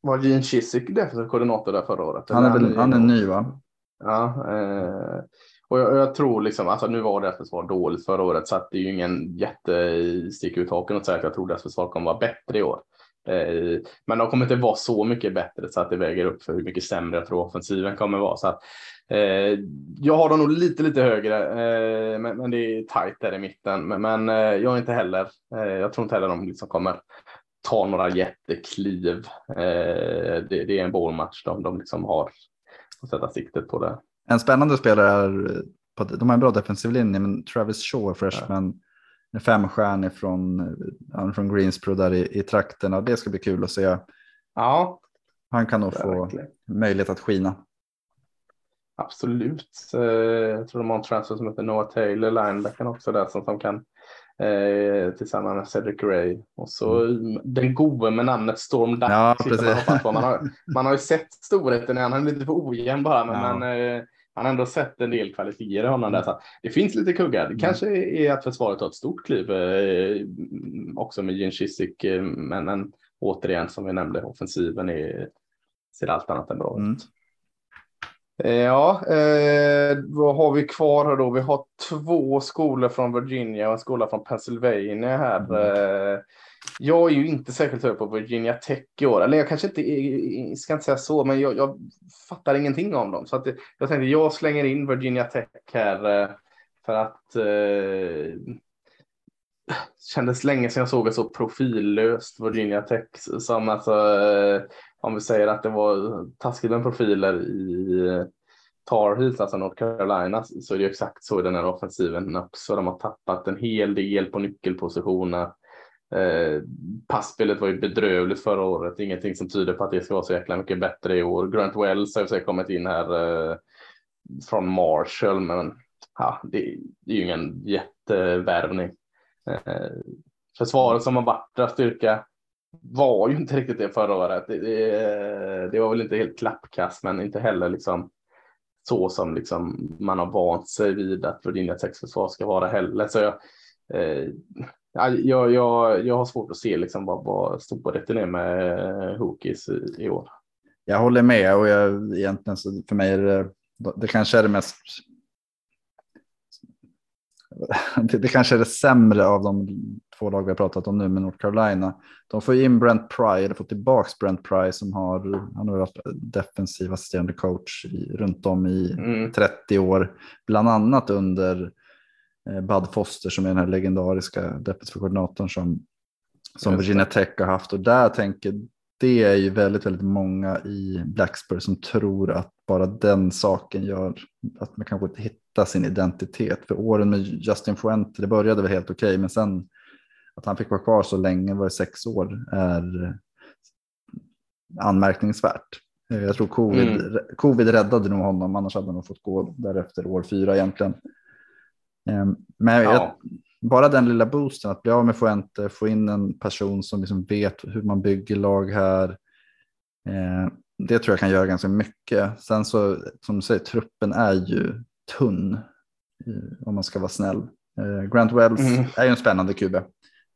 Var Gene Chiswick defensiv koordinator där förra året? Han är, väl, han är ny va? Ja, eh, och jag, jag, tror liksom, alltså nu var deras försvar dåligt förra året så att det är ju ingen jättestick ut haken och säga att jag tror deras försvar kommer vara bättre i år. Eh, men de kommer inte vara så mycket bättre så att det väger upp för hur mycket sämre jag tror offensiven kommer vara. Så att, eh, jag har dem nog lite, lite högre, eh, men, men, det är tajt där i mitten. Men, men eh, jag är inte heller, eh, jag tror inte heller de liksom kommer ta några jättekliv. Det, det, är en bollmatch de, de liksom har och sätta siktet på det. En spännande spelare är, de har en bra defensiv linje, men Travis Shaw, freshman, ja. Femstjärnig från, från Greensboro där i, i trakterna. Det ska bli kul att se. Ja. Han kan nog få möjlighet att skina. Absolut. Eh, jag tror de har en transfer som heter Noah Taylor, linebacken också där som, som kan eh, tillsammans med Cedric Gray. Och så mm. den gode med namnet Storm Duck. Ja, man, man, har, man har ju sett storheten, han är lite för ojämn bara, men ja. man, eh, han har ändå sett en del kvaliteter i honom där. Så det finns lite kuggar. Det mm. kanske är att försvaret tar ett stort kliv eh, också med Gene Chiswick, eh, men, men återigen som vi nämnde, offensiven är, ser allt annat än bra ut. Mm. Eh, ja, eh, vad har vi kvar här då? Vi har två skolor från Virginia och en skola från Pennsylvania här. Mm. Jag är ju inte särskilt hög på Virginia Tech i år. Eller jag kanske inte, ska inte säga så, men jag, jag fattar ingenting om dem. Så att jag tänkte jag slänger in Virginia Tech här eh, för att eh, kändes länge sedan jag såg ett så profillöst Virginia Tech som alltså eh, om vi säger att det var taskigt med profiler i eh, Tar Heels, alltså North Carolina, så är det exakt så i den här offensiven också. De har tappat en hel del på nyckelpositioner. Eh, passspelet var ju bedrövligt förra året, ingenting som tyder på att det ska vara så jäkla mycket bättre i år. Grant Wells har ju kommit in här eh, från Marshall, men ja, det, det är ju ingen jättevärvning. Eh, försvaret som har varit där styrka var ju inte riktigt det förra året. Det, det, det var väl inte helt klappkast, men inte heller liksom så som liksom man har vant sig vid att Virginia Techs försvar ska vara heller. Så jag, eh, jag, jag, jag har svårt att se liksom vad, vad storheten är med Hokies i, i år. Jag håller med och jag, egentligen så för mig är det, det kanske är det mest <laughs> det, det kanske är det sämre av de två lag vi har pratat om nu med North Carolina. De får in Brent Pry, eller får tillbaka Brent Pry som har, han har varit defensiv assisterande coach i, runt om i mm. 30 år. Bland annat under eh, Bud Foster som är den här legendariska defensiva koordinatorn som, som Virginia Tech har haft. Och där tänker det är ju väldigt, väldigt många i Blacksburg som tror att bara den saken gör att man kanske inte hittar sin identitet. För åren med Justin Fuente, det började väl helt okej, okay, men sen att han fick vara kvar så länge, var det sex år, är anmärkningsvärt. Eh, Jag tror covid, Mm. covid räddade nog honom, annars hade han nog fått gå därefter år fyra egentligen. Ehm, Men jag, Ja. bara den lilla boosten, att bli av med Fuente, få in en person som liksom vet hur man bygger lag här. Eh, det tror jag kan göra ganska mycket. Sen så, som du säger, truppen är ju tunn, om man ska vara snäll. Eh, Grant Wells Mm. är ju en spännande QB.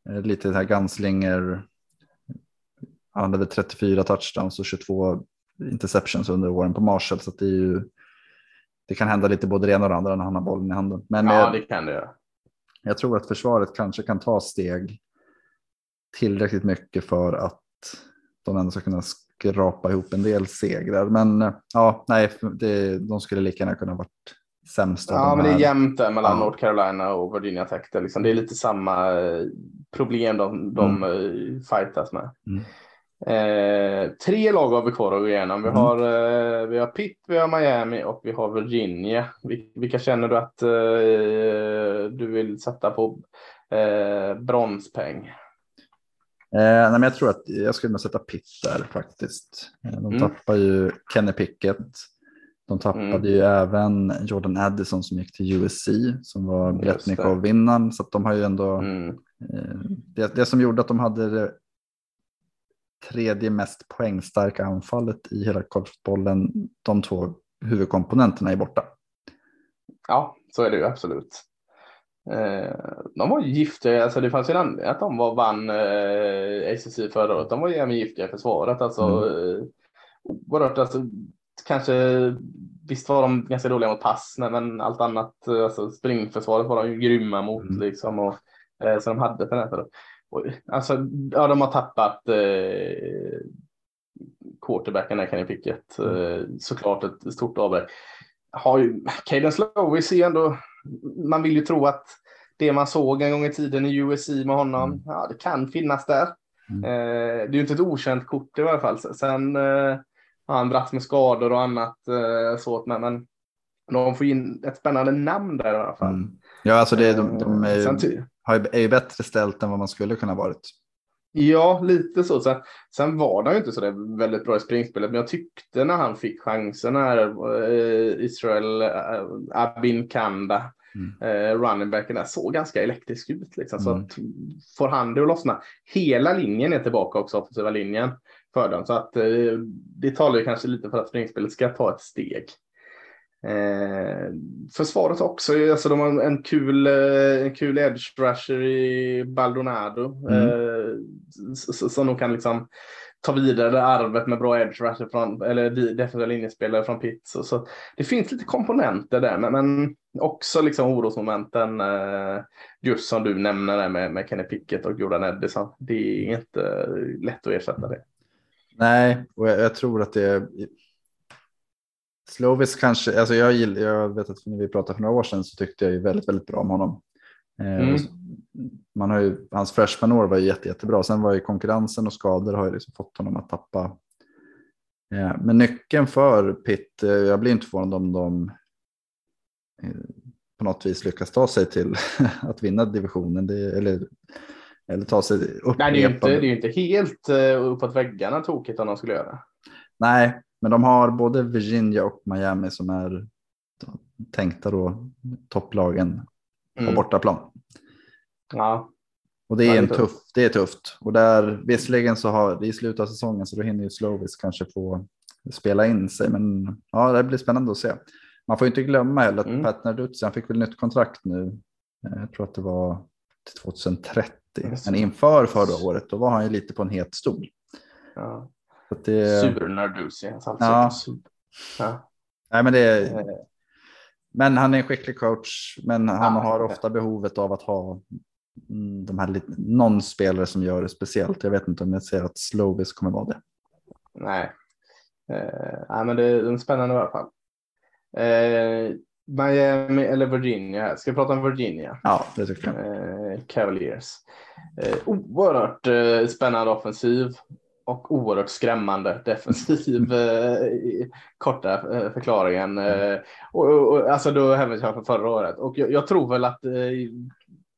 Eh, lite det här gunslinger. Han hade 34 touchdowns och 22 interceptions under åren på Marshall. Så det är ju, det kan hända lite både det ena och det andra när han har bollen i handen. Men ja, eh, det kan det göra. jag tror att försvaret kanske kan ta steg tillräckligt mycket för att de ändå ska kunna skrapa ihop en del segrar. Men eh, ja, nej, det, de skulle lika gärna kunna varit sämst. Ja, men det är jämnt där mellan Ja. North Carolina och Virginia Tech. Det är, liksom, det är lite samma eh, problem de, de eh, fightas med. Mm. Eh, tre lag har vi kvar att gå igenom. Vi Mm. har, eh, vi har Pitt, vi har Miami och vi har Virginia. Vil- Vilka känner du att eh, du vill sätta på eh, bronspäng? Eh, nej, men jag tror att jag skulle nog sätta Pitt där faktiskt. De Mm. tappar ju Kenny Pickett. De tappade Mm. ju även Jordan Addison som gick till USC som var Bretnikov-vinnaren. Så de har ju ändå Mm. Det, det som gjorde att de hade det tredje mest poängstarka anfallet i hela collegefotbollen, de två huvudkomponenterna är borta. Ja, så är det ju absolut. Eh, de var giftiga, alltså det fanns ju en anledning att de var, vann eh, ACC förra året. De var ju även giftiga i försvaret. Alltså, eh, oerhört, alltså, kanske, visst var de ganska dåliga mot pass, men allt annat, eh, alltså springförsvaret var de ju grymma mot Mm. liksom. Och, eh, så de hade nätet. Alltså, ja, de har tappat eh, quarterbacken där, Kenny Pickett. Eh, såklart ett stort avbräck har ju, Caden Slowis är ändå, man vill ju tro att det man såg en gång i tiden i USC med honom, Mm. ja det kan finnas där. Mm. Eh, det är ju inte ett okänt kort i varje fall. Sen eh, har han dragits med skador och annat eh, så, men, men de får in ett spännande namn där i alla fall. Mm. Ja, alltså det, de, de är, Eh, sen är ju bättre ställt än vad man skulle kunna varit. Ja, lite så. Sen, sen var han ju inte så där väldigt bra i springspelet, men jag tyckte när han fick chansen här, eh, Israel eh, Abin Kanda, Mm. eh, running backen där, såg ganska elektrisk ut. Liksom. Så Mm. att, får han det att lossna. Hela linjen är tillbaka också, offensiva linjen för dem. Så att eh, det talar ju kanske lite för att springspelet ska ta ett steg. Eh, försvaret också, alltså de har en kul, eh, en kul edge rusher i Baldonado. Mm. Eh, som de kan liksom ta vidare det arvet med bra edge rusher från, eller de- defensiva linjespelare från Pitt. Så, så det finns lite komponenter där, men, men också liksom orosmomenten. Eh, just som du nämner där med, med Kenny Pickett och Jordan Edison. Det är inte lätt att ersätta det. Nej, och jag, jag tror att det är... Slovis kanske, alltså jag, gill- jag vet att när vi pratade för några år sedan så tyckte jag ju väldigt, väldigt bra om honom. Eh, Mm. Man har ju, hans freshman-år var ju jätte, jättebra, sen var ju konkurrensen och skador har ju liksom fått honom att tappa. Eh, Men nyckeln för Pitt, eh, jag blir inte förvånad om de på något vis lyckas ta sig till <laughs> att vinna divisionen. Det, eller, eller ta sig upp. Nej, det är ju inte, det är inte helt uppåt väggarna tokigt om de skulle göra. Nej, men de har både Virginia och Miami som är tänkta då topplagen på Mm. bortaplan. Ja, Och det är, Ja, en tuff, det är tufft. Och där, visserligen så har det i slutet av säsongen så då hinner ju Slovis kanske få spela in sig. Men ja, det blir spännande att se. Man får ju inte glömma heller att Mm. Pat Narduzzi, fick väl nytt kontrakt nu. Eh, Jag tror att det var till 2030. Just Men inför förra året, då var han ju lite på en het stol. ja. Så det, Sur Nardusi. Alltså Ja. Ja. nej, men det, Eh, Men han är en skicklig coach, men han Ja, har ofta behovet av att ha mm, de här lite, någon spelare som gör det speciellt. Jag vet inte om jag säger att Slovis kommer vara det. Nej. Eh, men det är en spännande i alla fall. Eh, Miami eller Virginia. Ska vi prata om Virginia? Ja, det tycker jag. Eh, Cavaliers. Eh, oerhört eh, spännande offensiv och oerhört skrämmande defensiv. <laughs> Eh, korta eh, förklaringen. Eh, och, och, alltså då hänvisar jag från förra året. Och jag, jag tror väl att eh,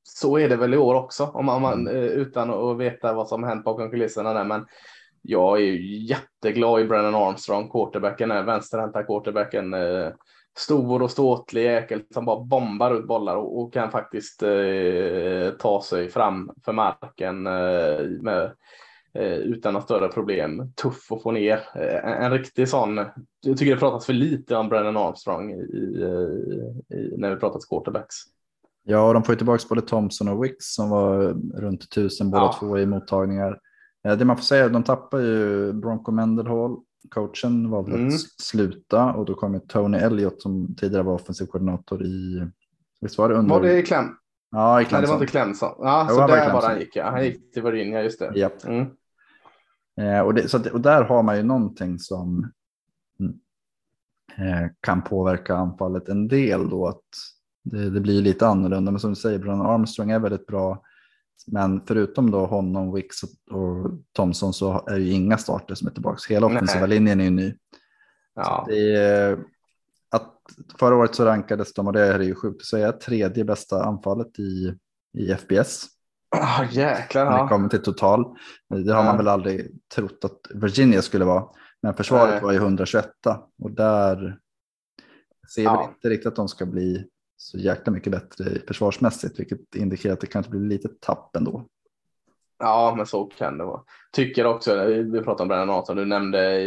så är det väl i år också. Om man, om man, eh, utan att veta vad som hänt bakom kulisserna. Där. Men jag är ju jätteglad i Brennan Armstrong, quarterbacken, vänsterhänta quarterbacken. Stor och ståtlig jäkel som bara bombar ut bollar och, och kan faktiskt ta sig fram för marken med, utan några större problem. Tuff att få ner. En, en, riktig sån. Jag tycker det pratas för lite om Brennan Armstrong i, i, när vi pratat quarterbacks. Ja, och de får ju tillbaka både Thompson och Wicks som var runt tusen båda ja. två i mottagningar. Det man får säga, de tappar ju Bronco Mendelhall coachen valde mm. att sluta och då kom Tony Elliott som tidigare var offensiv koordinator i, visst var det under? Var det i Clem? Ja, i Clemson. Nej, det var inte Clemson. Ja, jo, så där var han gick. Ja. Han gick till Virginia, just det. Japp. Mm. Eh, och, det, så och där har man ju någonting som mm, eh, kan påverka anfallet en del då. Att det, det blir lite annorlunda, men som du säger, Brian Armstrong är väldigt bra men förutom då honom, Wicks och Thomson så är ju inga starter som är tillbaka. Hela offensiva linjen är ju ny. Ja. Är, att förra året så rankades de, och det är ju sjukt att säga, tredje bästa anfallet i, i FBS. Oh, jäklar. När det kommer till total. Det har man väl aldrig trott att Virginia skulle vara. Men försvaret Nej. var ju 121 och där ser ja. väl inte riktigt att de ska bli så jäkla mycket bättre försvarsmässigt, vilket indikerar att det kanske blir lite tapp ändå. Ja, men så kan det vara. Tycker också, vi pratade om Brennan Arthur, du nämnde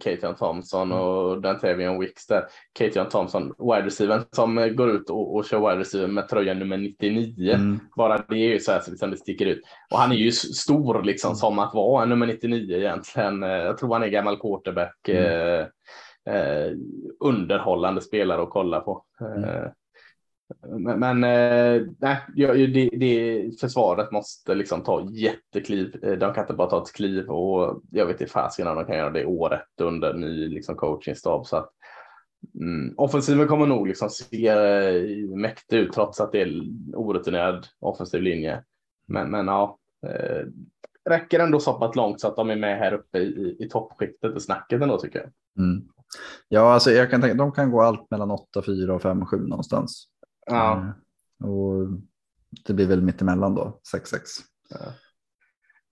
Kation Thompson mm. och Dantevion Wicks där. Kation Thompson, wide receiver som går ut och, och kör wide receiver med tröja nummer 99. Mm. Bara det är ju så här så liksom det sticker ut. Och han är ju stor liksom som att vara nummer 99 egentligen. Jag tror han är gammal quarterback. Mm. Eh, eh, underhållande spelare att kolla på. Mm. Men, men eh, nej, det, det, försvaret måste liksom ta jättekliv. Eh, de kan inte bara ta ett kliv och jag vet inte fasiken om de kan göra det året under ny liksom, coachingstab. Så att, mm, offensiven kommer nog liksom se eh, mäktig ut trots att det är orutinerad offensiv linje. Men, men ja, eh, räcker ändå så pass långt så att de är med här uppe i, i toppskiktet i snacket ändå tycker jag. Mm. Ja, alltså jag kan tänka de kan gå allt mellan 8, 4 och 5, 7 någonstans. Ja. Eh, och det blir väl mittemellan då, 6, 6. Ja.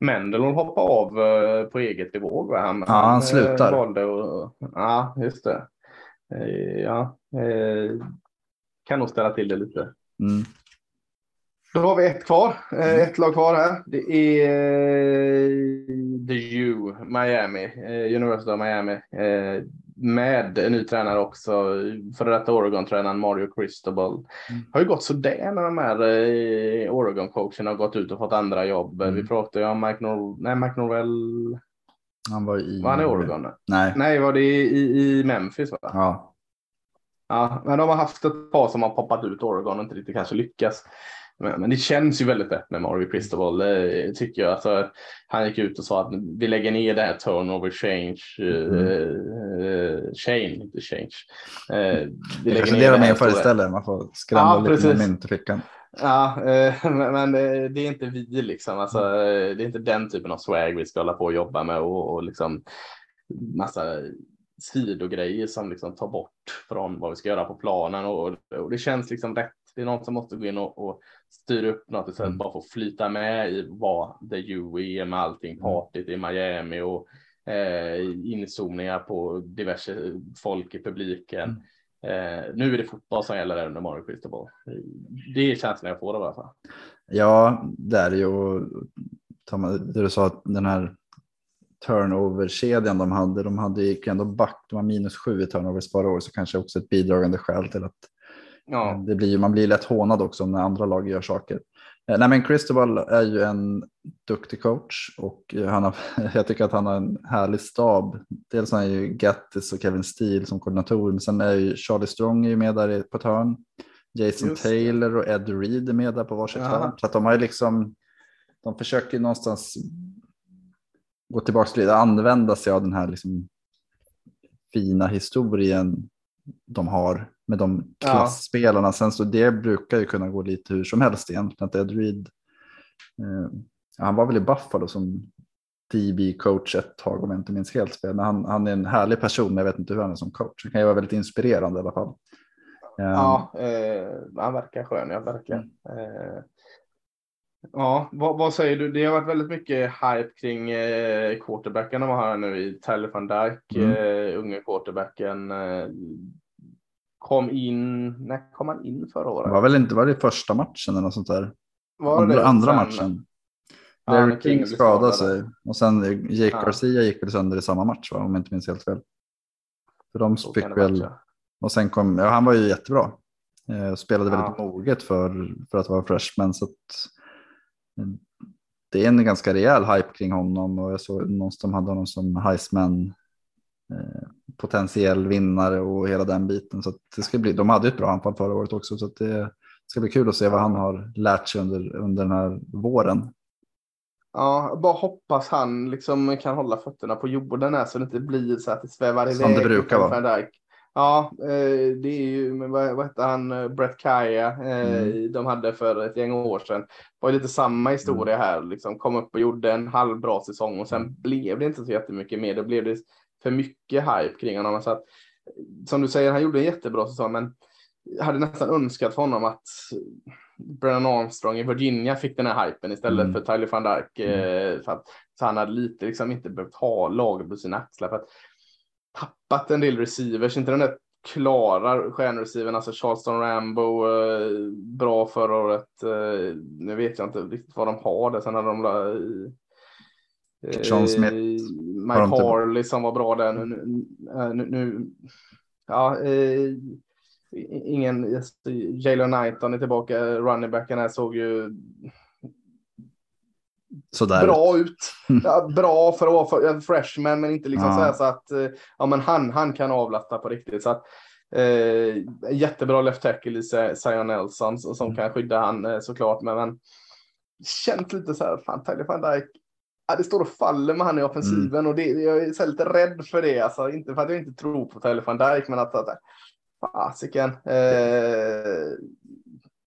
Mendel hoppar av eh, på eget bevåg. Han, ja, han, han slutar. Eh, valde och, ja, just det. Ja, kan nog ställa till det lite. Mm. Då har vi ett kvar, mm. ett lag kvar här. Det är The U, Miami, University of Miami med en ny tränare också, före detta Oregon-tränaren Mario Cristobal. Mm. Har ju gått sådär när de här eh, Oregon-coacherna har gått ut och fått andra jobb. Mm. Vi pratade ju om Mike, Nor Nej, Mike Norwell. Han var i... Var han i Oregon? Nej. Nej, var det i, i Memphis? Va? Ja. Ja, men de har haft ett par som har poppat ut Oregon och inte riktigt kanske lyckas. Men, det känns ju väldigt rätt med Mario Cristobal, det tycker jag. Alltså, han gick ut och sa att vi lägger ner det här turnover change, mm. uh, chain, inte change. Uh, vi ner det, det inför istället, man får skrämma ja, lite med mynt i fickan. Ja, uh, men, men det är inte vi liksom. Alltså, det är inte den typen av swag vi ska hålla på och jobba med och, och liksom massa sidogrejer som liksom tar bort från vad vi ska göra på planen och, och det känns liksom rätt. Det är någon som måste gå in och, och styra upp något istället mm. bara få flyta med i vad the UE är med allting mm. partyt i Miami och eh, inzoomningar på diverse folk i publiken. Mm. Eh, nu är det fotboll som gäller under Mario Cristobal. Det är känslan jag får i alla fall. Ja, det är ju. Det du sa att den här turnover-kedjan de hade, de hade gick ändå back, de var minus sju i turnovers förra året, så kanske också ett bidragande skäl till att ja. det blir, man blir lätt hånad också när andra lag gör saker. Eh, nej, men Cristobal är ju en duktig coach och han har, <laughs> jag tycker att han har en härlig stab. Dels är ju Gattis och Kevin Steele som koordinatorer, men sen är ju Charlie Strong är ju med där på ett hörn. Jason Just Taylor och Ed Reed är med där på varsitt hörn. Så att de har ju liksom, de försöker någonstans gå tillbaka till använda sig av den här liksom fina historien de har med de klassspelarna. Ja. Sen så det brukar ju kunna gå lite hur som helst egentligen. Att Ed Reed, eh, han var väl i Buffalo som DB-coach ett tag om jag inte minns helt fel. Men han, han är en härlig person, men jag vet inte hur han är som coach. Han kan ju vara väldigt inspirerande i alla fall. Ja, eh, han verkar skön, ja verkligen. Mm. Eh, Ja, vad, vad, säger du? Det har varit väldigt mycket hype kring eh, quarterbackarna var här nu i Tyler van Dijk, mm. eh, unge quarterbacken. Kom in, när kom han in förra året? Det var väl inte, var det första matchen eller något sånt där? Var andra, det andra matchen. Ja, Derek King skadade sig och sen Jake ja. Garcia gick väl sönder i samma match va? om jag inte minns helt fel. För de fick väl, och sen kom, ja han var ju jättebra. Eh, spelade väldigt ja. moget för, för att vara freshman så att det är en ganska rejäl hype kring honom och jag såg någonstans hade honom som Heisman potentiell vinnare och hela den biten. Så det ska bli, de hade ett bra anfall förra året också så det ska bli kul att se vad han har lärt sig under, under den här våren. Ja, bara hoppas han liksom kan hålla fötterna på jorden här så det inte blir så att det svävar iväg. Som det brukar vara. Ja, eh, det är ju, vad, vad hette han, eh, Brett Kaya, eh, mm. de hade för ett gäng år sedan. Det var lite samma historia mm. här, liksom kom upp och gjorde en halvbra säsong och sen mm. blev det inte så jättemycket mer. Då blev det för mycket hype kring honom. Så att, som du säger, han gjorde en jättebra säsong, men hade nästan önskat för honom att Brennan Armstrong i Virginia fick den här hypen istället mm. för Tyler van Dijk. Mm. För att, så han hade lite liksom inte behövt ha laget på sina axlar. För att tappat en del receivers, inte den där klara stjärnreceiven, alltså Charleston Rambo, eh, bra förra året. Eh, nu vet jag inte riktigt vad de har där. Sen hade de eh, John Smith. Mike Harley som var bra där. Nu, nu, nu ja, eh, ingen, Jalen Knighton är tillbaka, running backen här såg ju Sådär. bra ut. Ja, bra för att vara för, en freshman, men inte liksom ja. så, så att eh, ja, men han, han kan avlasta på riktigt. Så att, eh, jättebra left tackle i Zion Nelson som mm. kan skydda han eh, såklart. Men, men känt lite så här, fan Tyler van Dijk, ja, det står och faller med han i offensiven mm. och det, jag är så lite rädd för det. Alltså, inte för att jag inte tror på Tyler van Dijk, men att, att fasiken. Eh,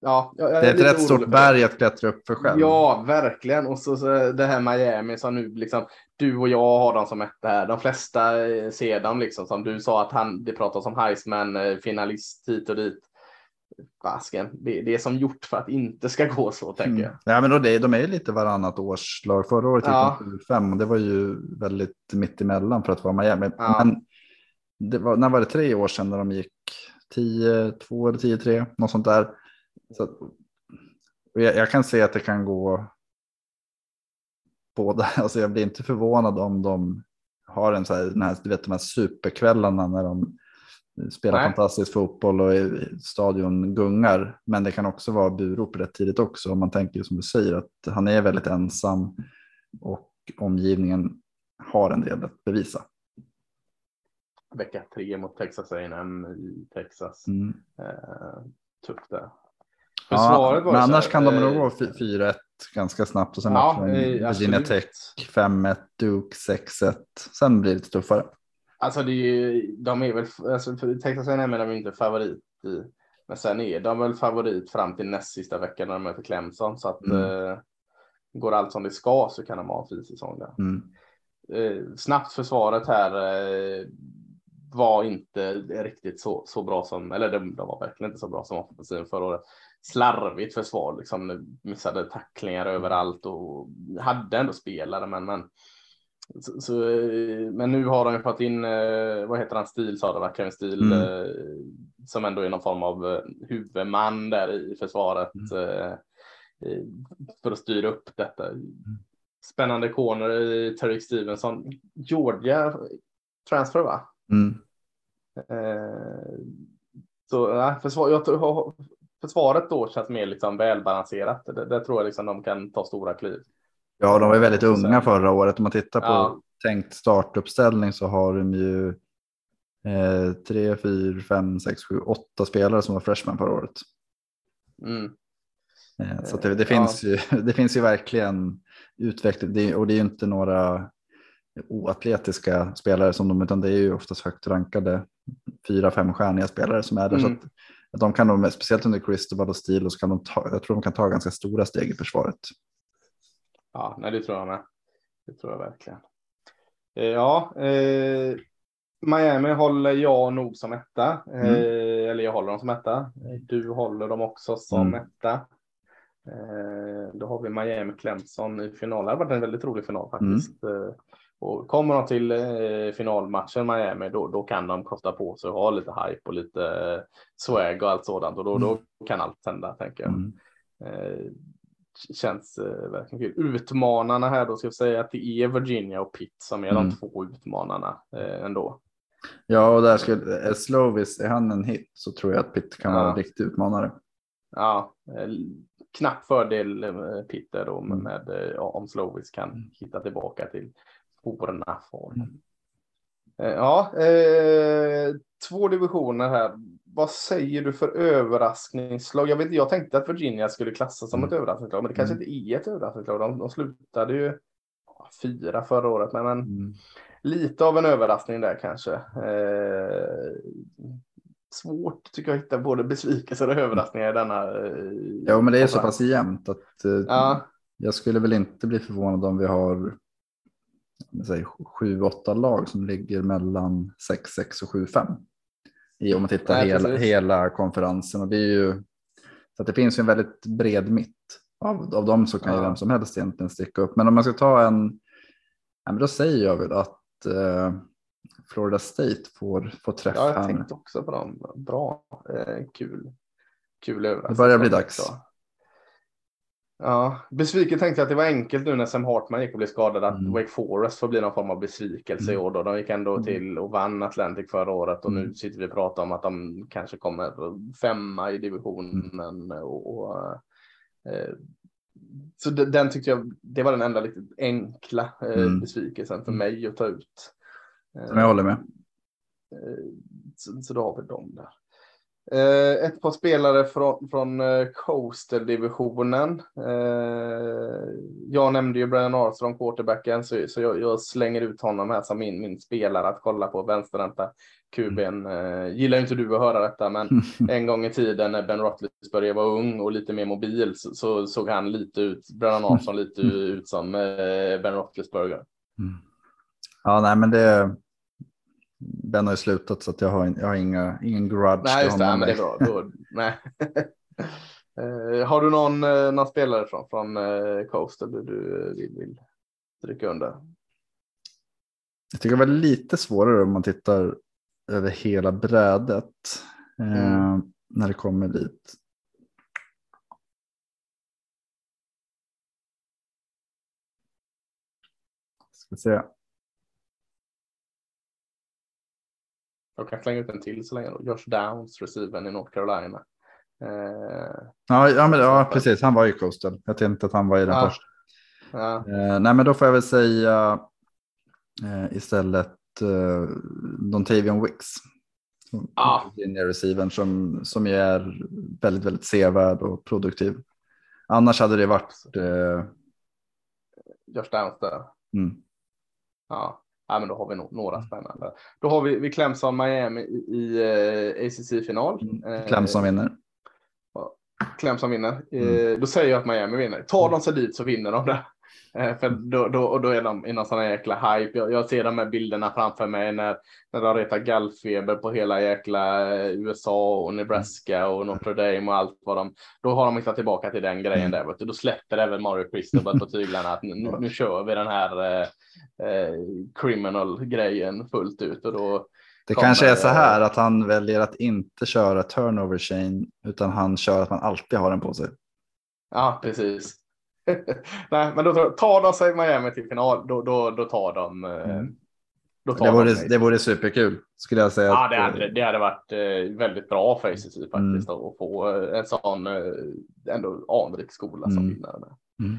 Ja, det är, är ett rätt stort berg att klättra upp för själv. Ja, verkligen. Och så, så det här Miami som nu liksom du och jag har dem som ett där. De flesta eh, ser dem liksom som du sa att han, det pratas om Heisman eh, finalist hit och dit. Vasken, det, det är som gjort för att inte ska gå så tänker mm. jag. Ja, men då det, de är ju lite varannat årslag. Förra året gick ja. de fem och det var ju väldigt mitt emellan för att vara Miami. Ja. Men det var, när var det tre år sedan när de gick 10, 2 eller 10, 3, något sånt där. Så, jag, jag, kan se att det kan gå båda. <laughs> Alltså jag blir inte förvånad om de har en så här, den här, du vet, de här superkvällarna när de spelar Nej. fantastisk fotboll och stadion gungar. Men det kan också vara burop rätt tidigt också om man tänker som du säger att han är väldigt ensam och omgivningen har en del att bevisa. Vecka tre mot Texas A&M i Texas. Mm. Eh, tufft där. Ja, men annars kan de nog gå 4-1 eh, ganska snabbt och sen ja, också Virginia Tech 5-1, Duke 6-1. Sen blir det lite tuffare. Alltså det är de är väl, alltså Texas A&M är de inte favorit i, men sen är de väl favorit fram till näst sista veckan när de möter Clemson så att mm. eh, går allt som det ska så kan de ha en fin säsong där. Mm. Eh, snabbt försvaret här eh, var inte riktigt så, så bra som, eller de, de var verkligen inte så bra som offensiven förra året slarvigt försvar, liksom missade tacklingar överallt och hade ändå spelare, men, men så, så, men nu har de ju fått in, eh, vad heter han, Stil sa va, Kevin Stil, mm. Eh, som ändå är någon form av eh, huvudman där i försvaret mm. för att styra upp detta. Mm. Spännande corner i Tarek Stevenson, Georgia transfer va? Mm. Så ja, försvar, jag tror, försvaret då känns mer liksom välbalanserat. Det, det tror jag liksom de kan ta stora kliv. Ja, de var väldigt unga förra året. Om man tittar på ja. tänkt startuppställning så har de ju eh, tre, fyra, fem, sex, sju, åtta spelare som var freshman förra året. Mm. Eh, så det, det, finns ja. ju, <laughs> det finns ju verkligen utveckling och det är ju inte några oatletiska spelare som de, utan det är ju oftast högt rankade fyra, fem stjärniga spelare som är där. Mm. Så att de kan nog, speciellt under Cristobal och Stil, så kan de ta, jag tror de kan ta ganska stora steg i försvaret. Ja, nej, det tror jag med. Det tror jag verkligen. Eh, ja, eh, Miami håller jag nog som etta. Mm. Eh, eller jag håller dem som etta. Du håller dem också som mm. etta. Eh, då har vi Miami Clemson i final. Det har varit en väldigt rolig final faktiskt. Mm. Och kommer de till eh, finalmatchen Miami då, då kan de kosta på sig att ha lite hype och lite swag och allt sådant och då, mm. då kan allt hända tänker jag. Eh, känns eh, verkligen kul. Utmanarna här då ska jag säga att det är Virginia och Pitt som är mm. de två utmanarna eh, ändå. Ja, och där skulle är Slovis, är han en hit så tror jag att Pitt kan ja. vara en riktig utmanare. Ja, eh, knapp fördel eh, Pitter då med, mm. med eh, om Slovis kan mm. hitta tillbaka till spårna form. Mm. Eh, ja, eh, två divisioner här. Vad säger du för överraskningslag? Jag, vet, jag tänkte att Virginia skulle klassas som mm. ett överraskningslag, men det kanske mm. inte är ett överraskningslag. De, de slutade ju fyra förra året, men, men mm. lite av en överraskning där kanske. Eh, svårt tycker jag att hitta både besvikelser och överraskningar i denna. Eh, ja, men det är så pass jämnt att eh, ja. jag skulle väl inte bli förvånad om vi har säger, 7-8 lag som ligger mellan 6-6 och 7-5. Om man tittar Nej, hela, hela konferensen. Och det, är ju, så det finns ju en väldigt bred mitt. Av, av dem så kan ja. ju vem som helst egentligen sticka upp. Men om man ska ta en, ja, men då säger jag väl att eh, Florida State får, får träffa. Ja, jag tänkte också på dem. Bra, eh, kul. Kul överraskning. Det börjar bli dags. Ja, besviken tänkte jag att det var enkelt nu när Sam Hartman gick och blev skadad att mm. Wake Forest får bli någon form av besvikelse mm. i år. Då. De gick ändå mm. till och vann Atlantic förra året och nu mm. sitter vi och pratar om att de kanske kommer femma i divisionen. Mm. Och, och eh, så den tyckte jag, det var den enda lite enkla eh, mm. besvikelsen för mig att ta ut. Som jag håller med. Eh, så, så då har vi dem där. Eh, ett par spelare från, från eh, Coastal-divisionen. Eh, jag nämnde ju Brian Armstrong, quarterbacken, så, så jag, jag, slänger ut honom här som min, min spelare att kolla på, vänsterhänta QBn. Eh, gillar inte du att höra detta, men <laughs> en gång i tiden när Ben Roethlisberger var ung och lite mer mobil så, så såg han lite ut, Brian Armstrong lite <laughs> ut som eh, Ben Roethlisberger. Mm. Ja, nej, men det Ben har ju slutat så att jag har, jag har inga, ingen grudge. Nej, just det. Men det är bra. Då, nej. uh, har du någon, uh, någon spelare från, från uh, Coastal du, du vill, vill stryka under? Jag tycker det var lite svårare om man tittar över hela brädet mm. när det kommer dit. Ska se. Jag kan slänga ut en till så länge. Josh Downs, receiven i North Carolina. Eh, ja, ja, men, ja, precis. Han var i Coastal. Jag tänkte att han var i den ja. första. Ja. Eh, nej, men då får jag väl säga eh, istället eh, Dontavian Wicks. Ja. Receivern som, som ju är väldigt, väldigt sevärd och produktiv. Annars hade det varit. Eh... Josh Downs där. Mm. Ja ja, men då har vi nog några mm. spännande. Då har vi, vi Clemson Miami i, i eh, ACC-final. Mm. Eh, Clemson vinner. Clemson vinner. Mm. då säger jag att Miami vinner. Tar de sig dit så vinner de det. Eh, för då, då, och då är de i någon sån här jäkla hype. Jag, jag, ser de här bilderna framför mig när, när de retar gallfeber på hela jäkla eh, USA och Nebraska och Notre Dame och allt vad de. Då har de hittat tillbaka till den grejen där. Vet du. Då släpper även Mario Cristobal på tyglarna att nu, nu kör vi den här eh, eh, criminal grejen fullt ut och då. Det kommer, kanske är så här att han väljer att inte köra turnover chain utan han kör att man alltid har den på sig. Ja, precis. <laughs> Nej, men då tar de sig Miami till final, då, då, då tar de. Eh, mm. Då tar det, vore, de det vore superkul skulle jag säga. Ja, det hade, det hade varit eh, väldigt bra för ACC faktiskt mm. att få eh, en sån ändå anrik skola som mm. vinnare. Mm.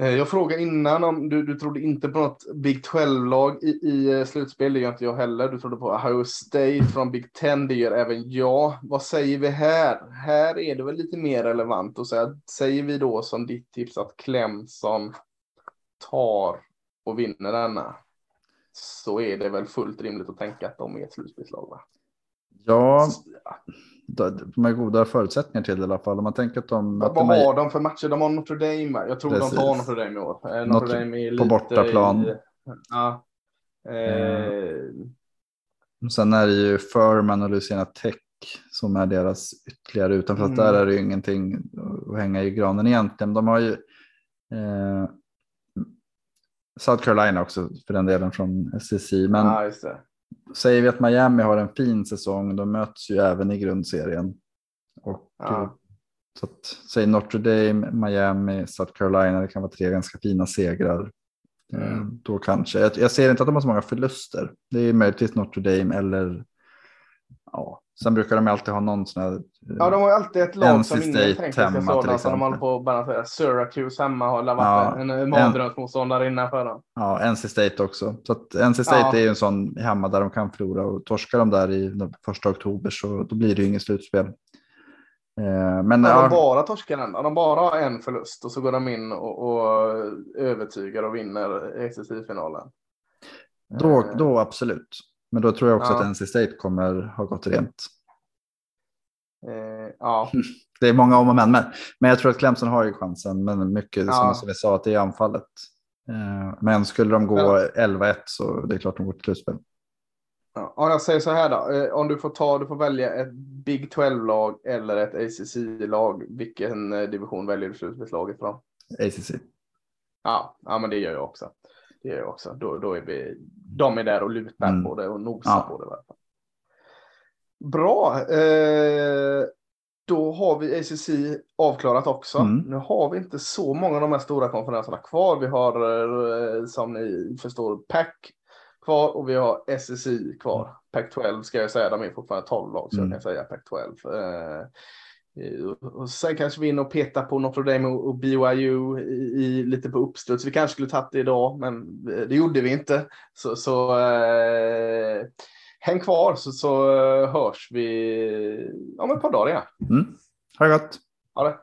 Eh, jag frågade innan om du, du trodde inte på något Big 12-lag i, i eh, slutspel. Det gör inte jag heller. Du trodde på Ohio State från Big 10. Det gör även jag. Vad säger vi här? Här är det väl lite mer relevant att säga. Säger vi då som ditt tips att Clemson tar och vinner denna så är det väl fullt rimligt att tänka att de är ett slutspelslag. Va? Ja, de har goda förutsättningar till det i alla fall. Om man tänker att de... Vad de har de för matcher? De har Notre Dame. Jag tror Precis. de tar Notre Dame i år. Eh, Notre Dame är på bortaplan. I, ja. Eh. Sen är det ju Furman och Louisiana Tech som är deras ytterligare utanför. Mm. Att där är det ju ingenting att hänga i granen egentligen. De har ju eh, South Carolina också för den delen från SEC. Men det. Säger vi att Miami har en fin säsong, de möts ju även i grundserien. Och, Ja. eh, så att, säg Notre Dame, Miami, South Carolina, det kan vara tre ganska fina segrar. Eh, Mm. Då kanske. Jag, jag ser inte att de har så många förluster. Det är möjligtvis Notre Dame eller ja, sen brukar de alltid ha någon sån här. Ja, de har alltid ett lag som State tänker till sådana som de håller på att balansera. Syracuse hemma har varit Ja, en mardrömsmotståndare innan för dem. Ja, NC State också. Så att NC State Ja. är ju en sån hemma där de kan förlora och torskar de där i den första oktober så då blir det ju inget slutspel. Eh, men Ja, ja, de bara torskar den. De bara har en förlust och så går de in och, och övertygar och vinner SSI-finalen. då, Eh, då absolut. Men då tror jag också Ja. att NC State kommer ha gått rent. Eh, ja, <laughs> Det är många om och men, men, men jag tror att Clemson har ju chansen. Men mycket Ja. som, vi sa, att det är anfallet. Eh, men skulle de gå Men- 11-1 så det är klart de går till slutspel. Ja, om jag säger så här då. Eh, Om du får ta, du får välja ett Big 12-lag eller ett ACC-lag. Vilken eh, division väljer du slutspelslaget från? ACC. Ja, ja, men det gör jag också. Det gör jag också. Då, då är vi, de är där och lutar Mm. på det och nosar Ja. på det. Bra. Eh, då har vi ACC avklarat också. Mm. Nu har vi inte så många av de här stora konferenserna kvar. Vi har eh, som ni förstår PAC kvar och vi har SSI kvar. Pac-12 ska jag säga, de är fortfarande 12 lag så Mm. jag kan säga Pac-12. Eh, och sen kanske vi in och peta på Notre Dame och BYU i, i, lite på uppstuds. Vi kanske skulle tagit det idag, men det gjorde vi inte. Så, så eh, häng kvar så, så eh, hörs vi om ett par dagar igen. Mm. Ha det gott. Ha det.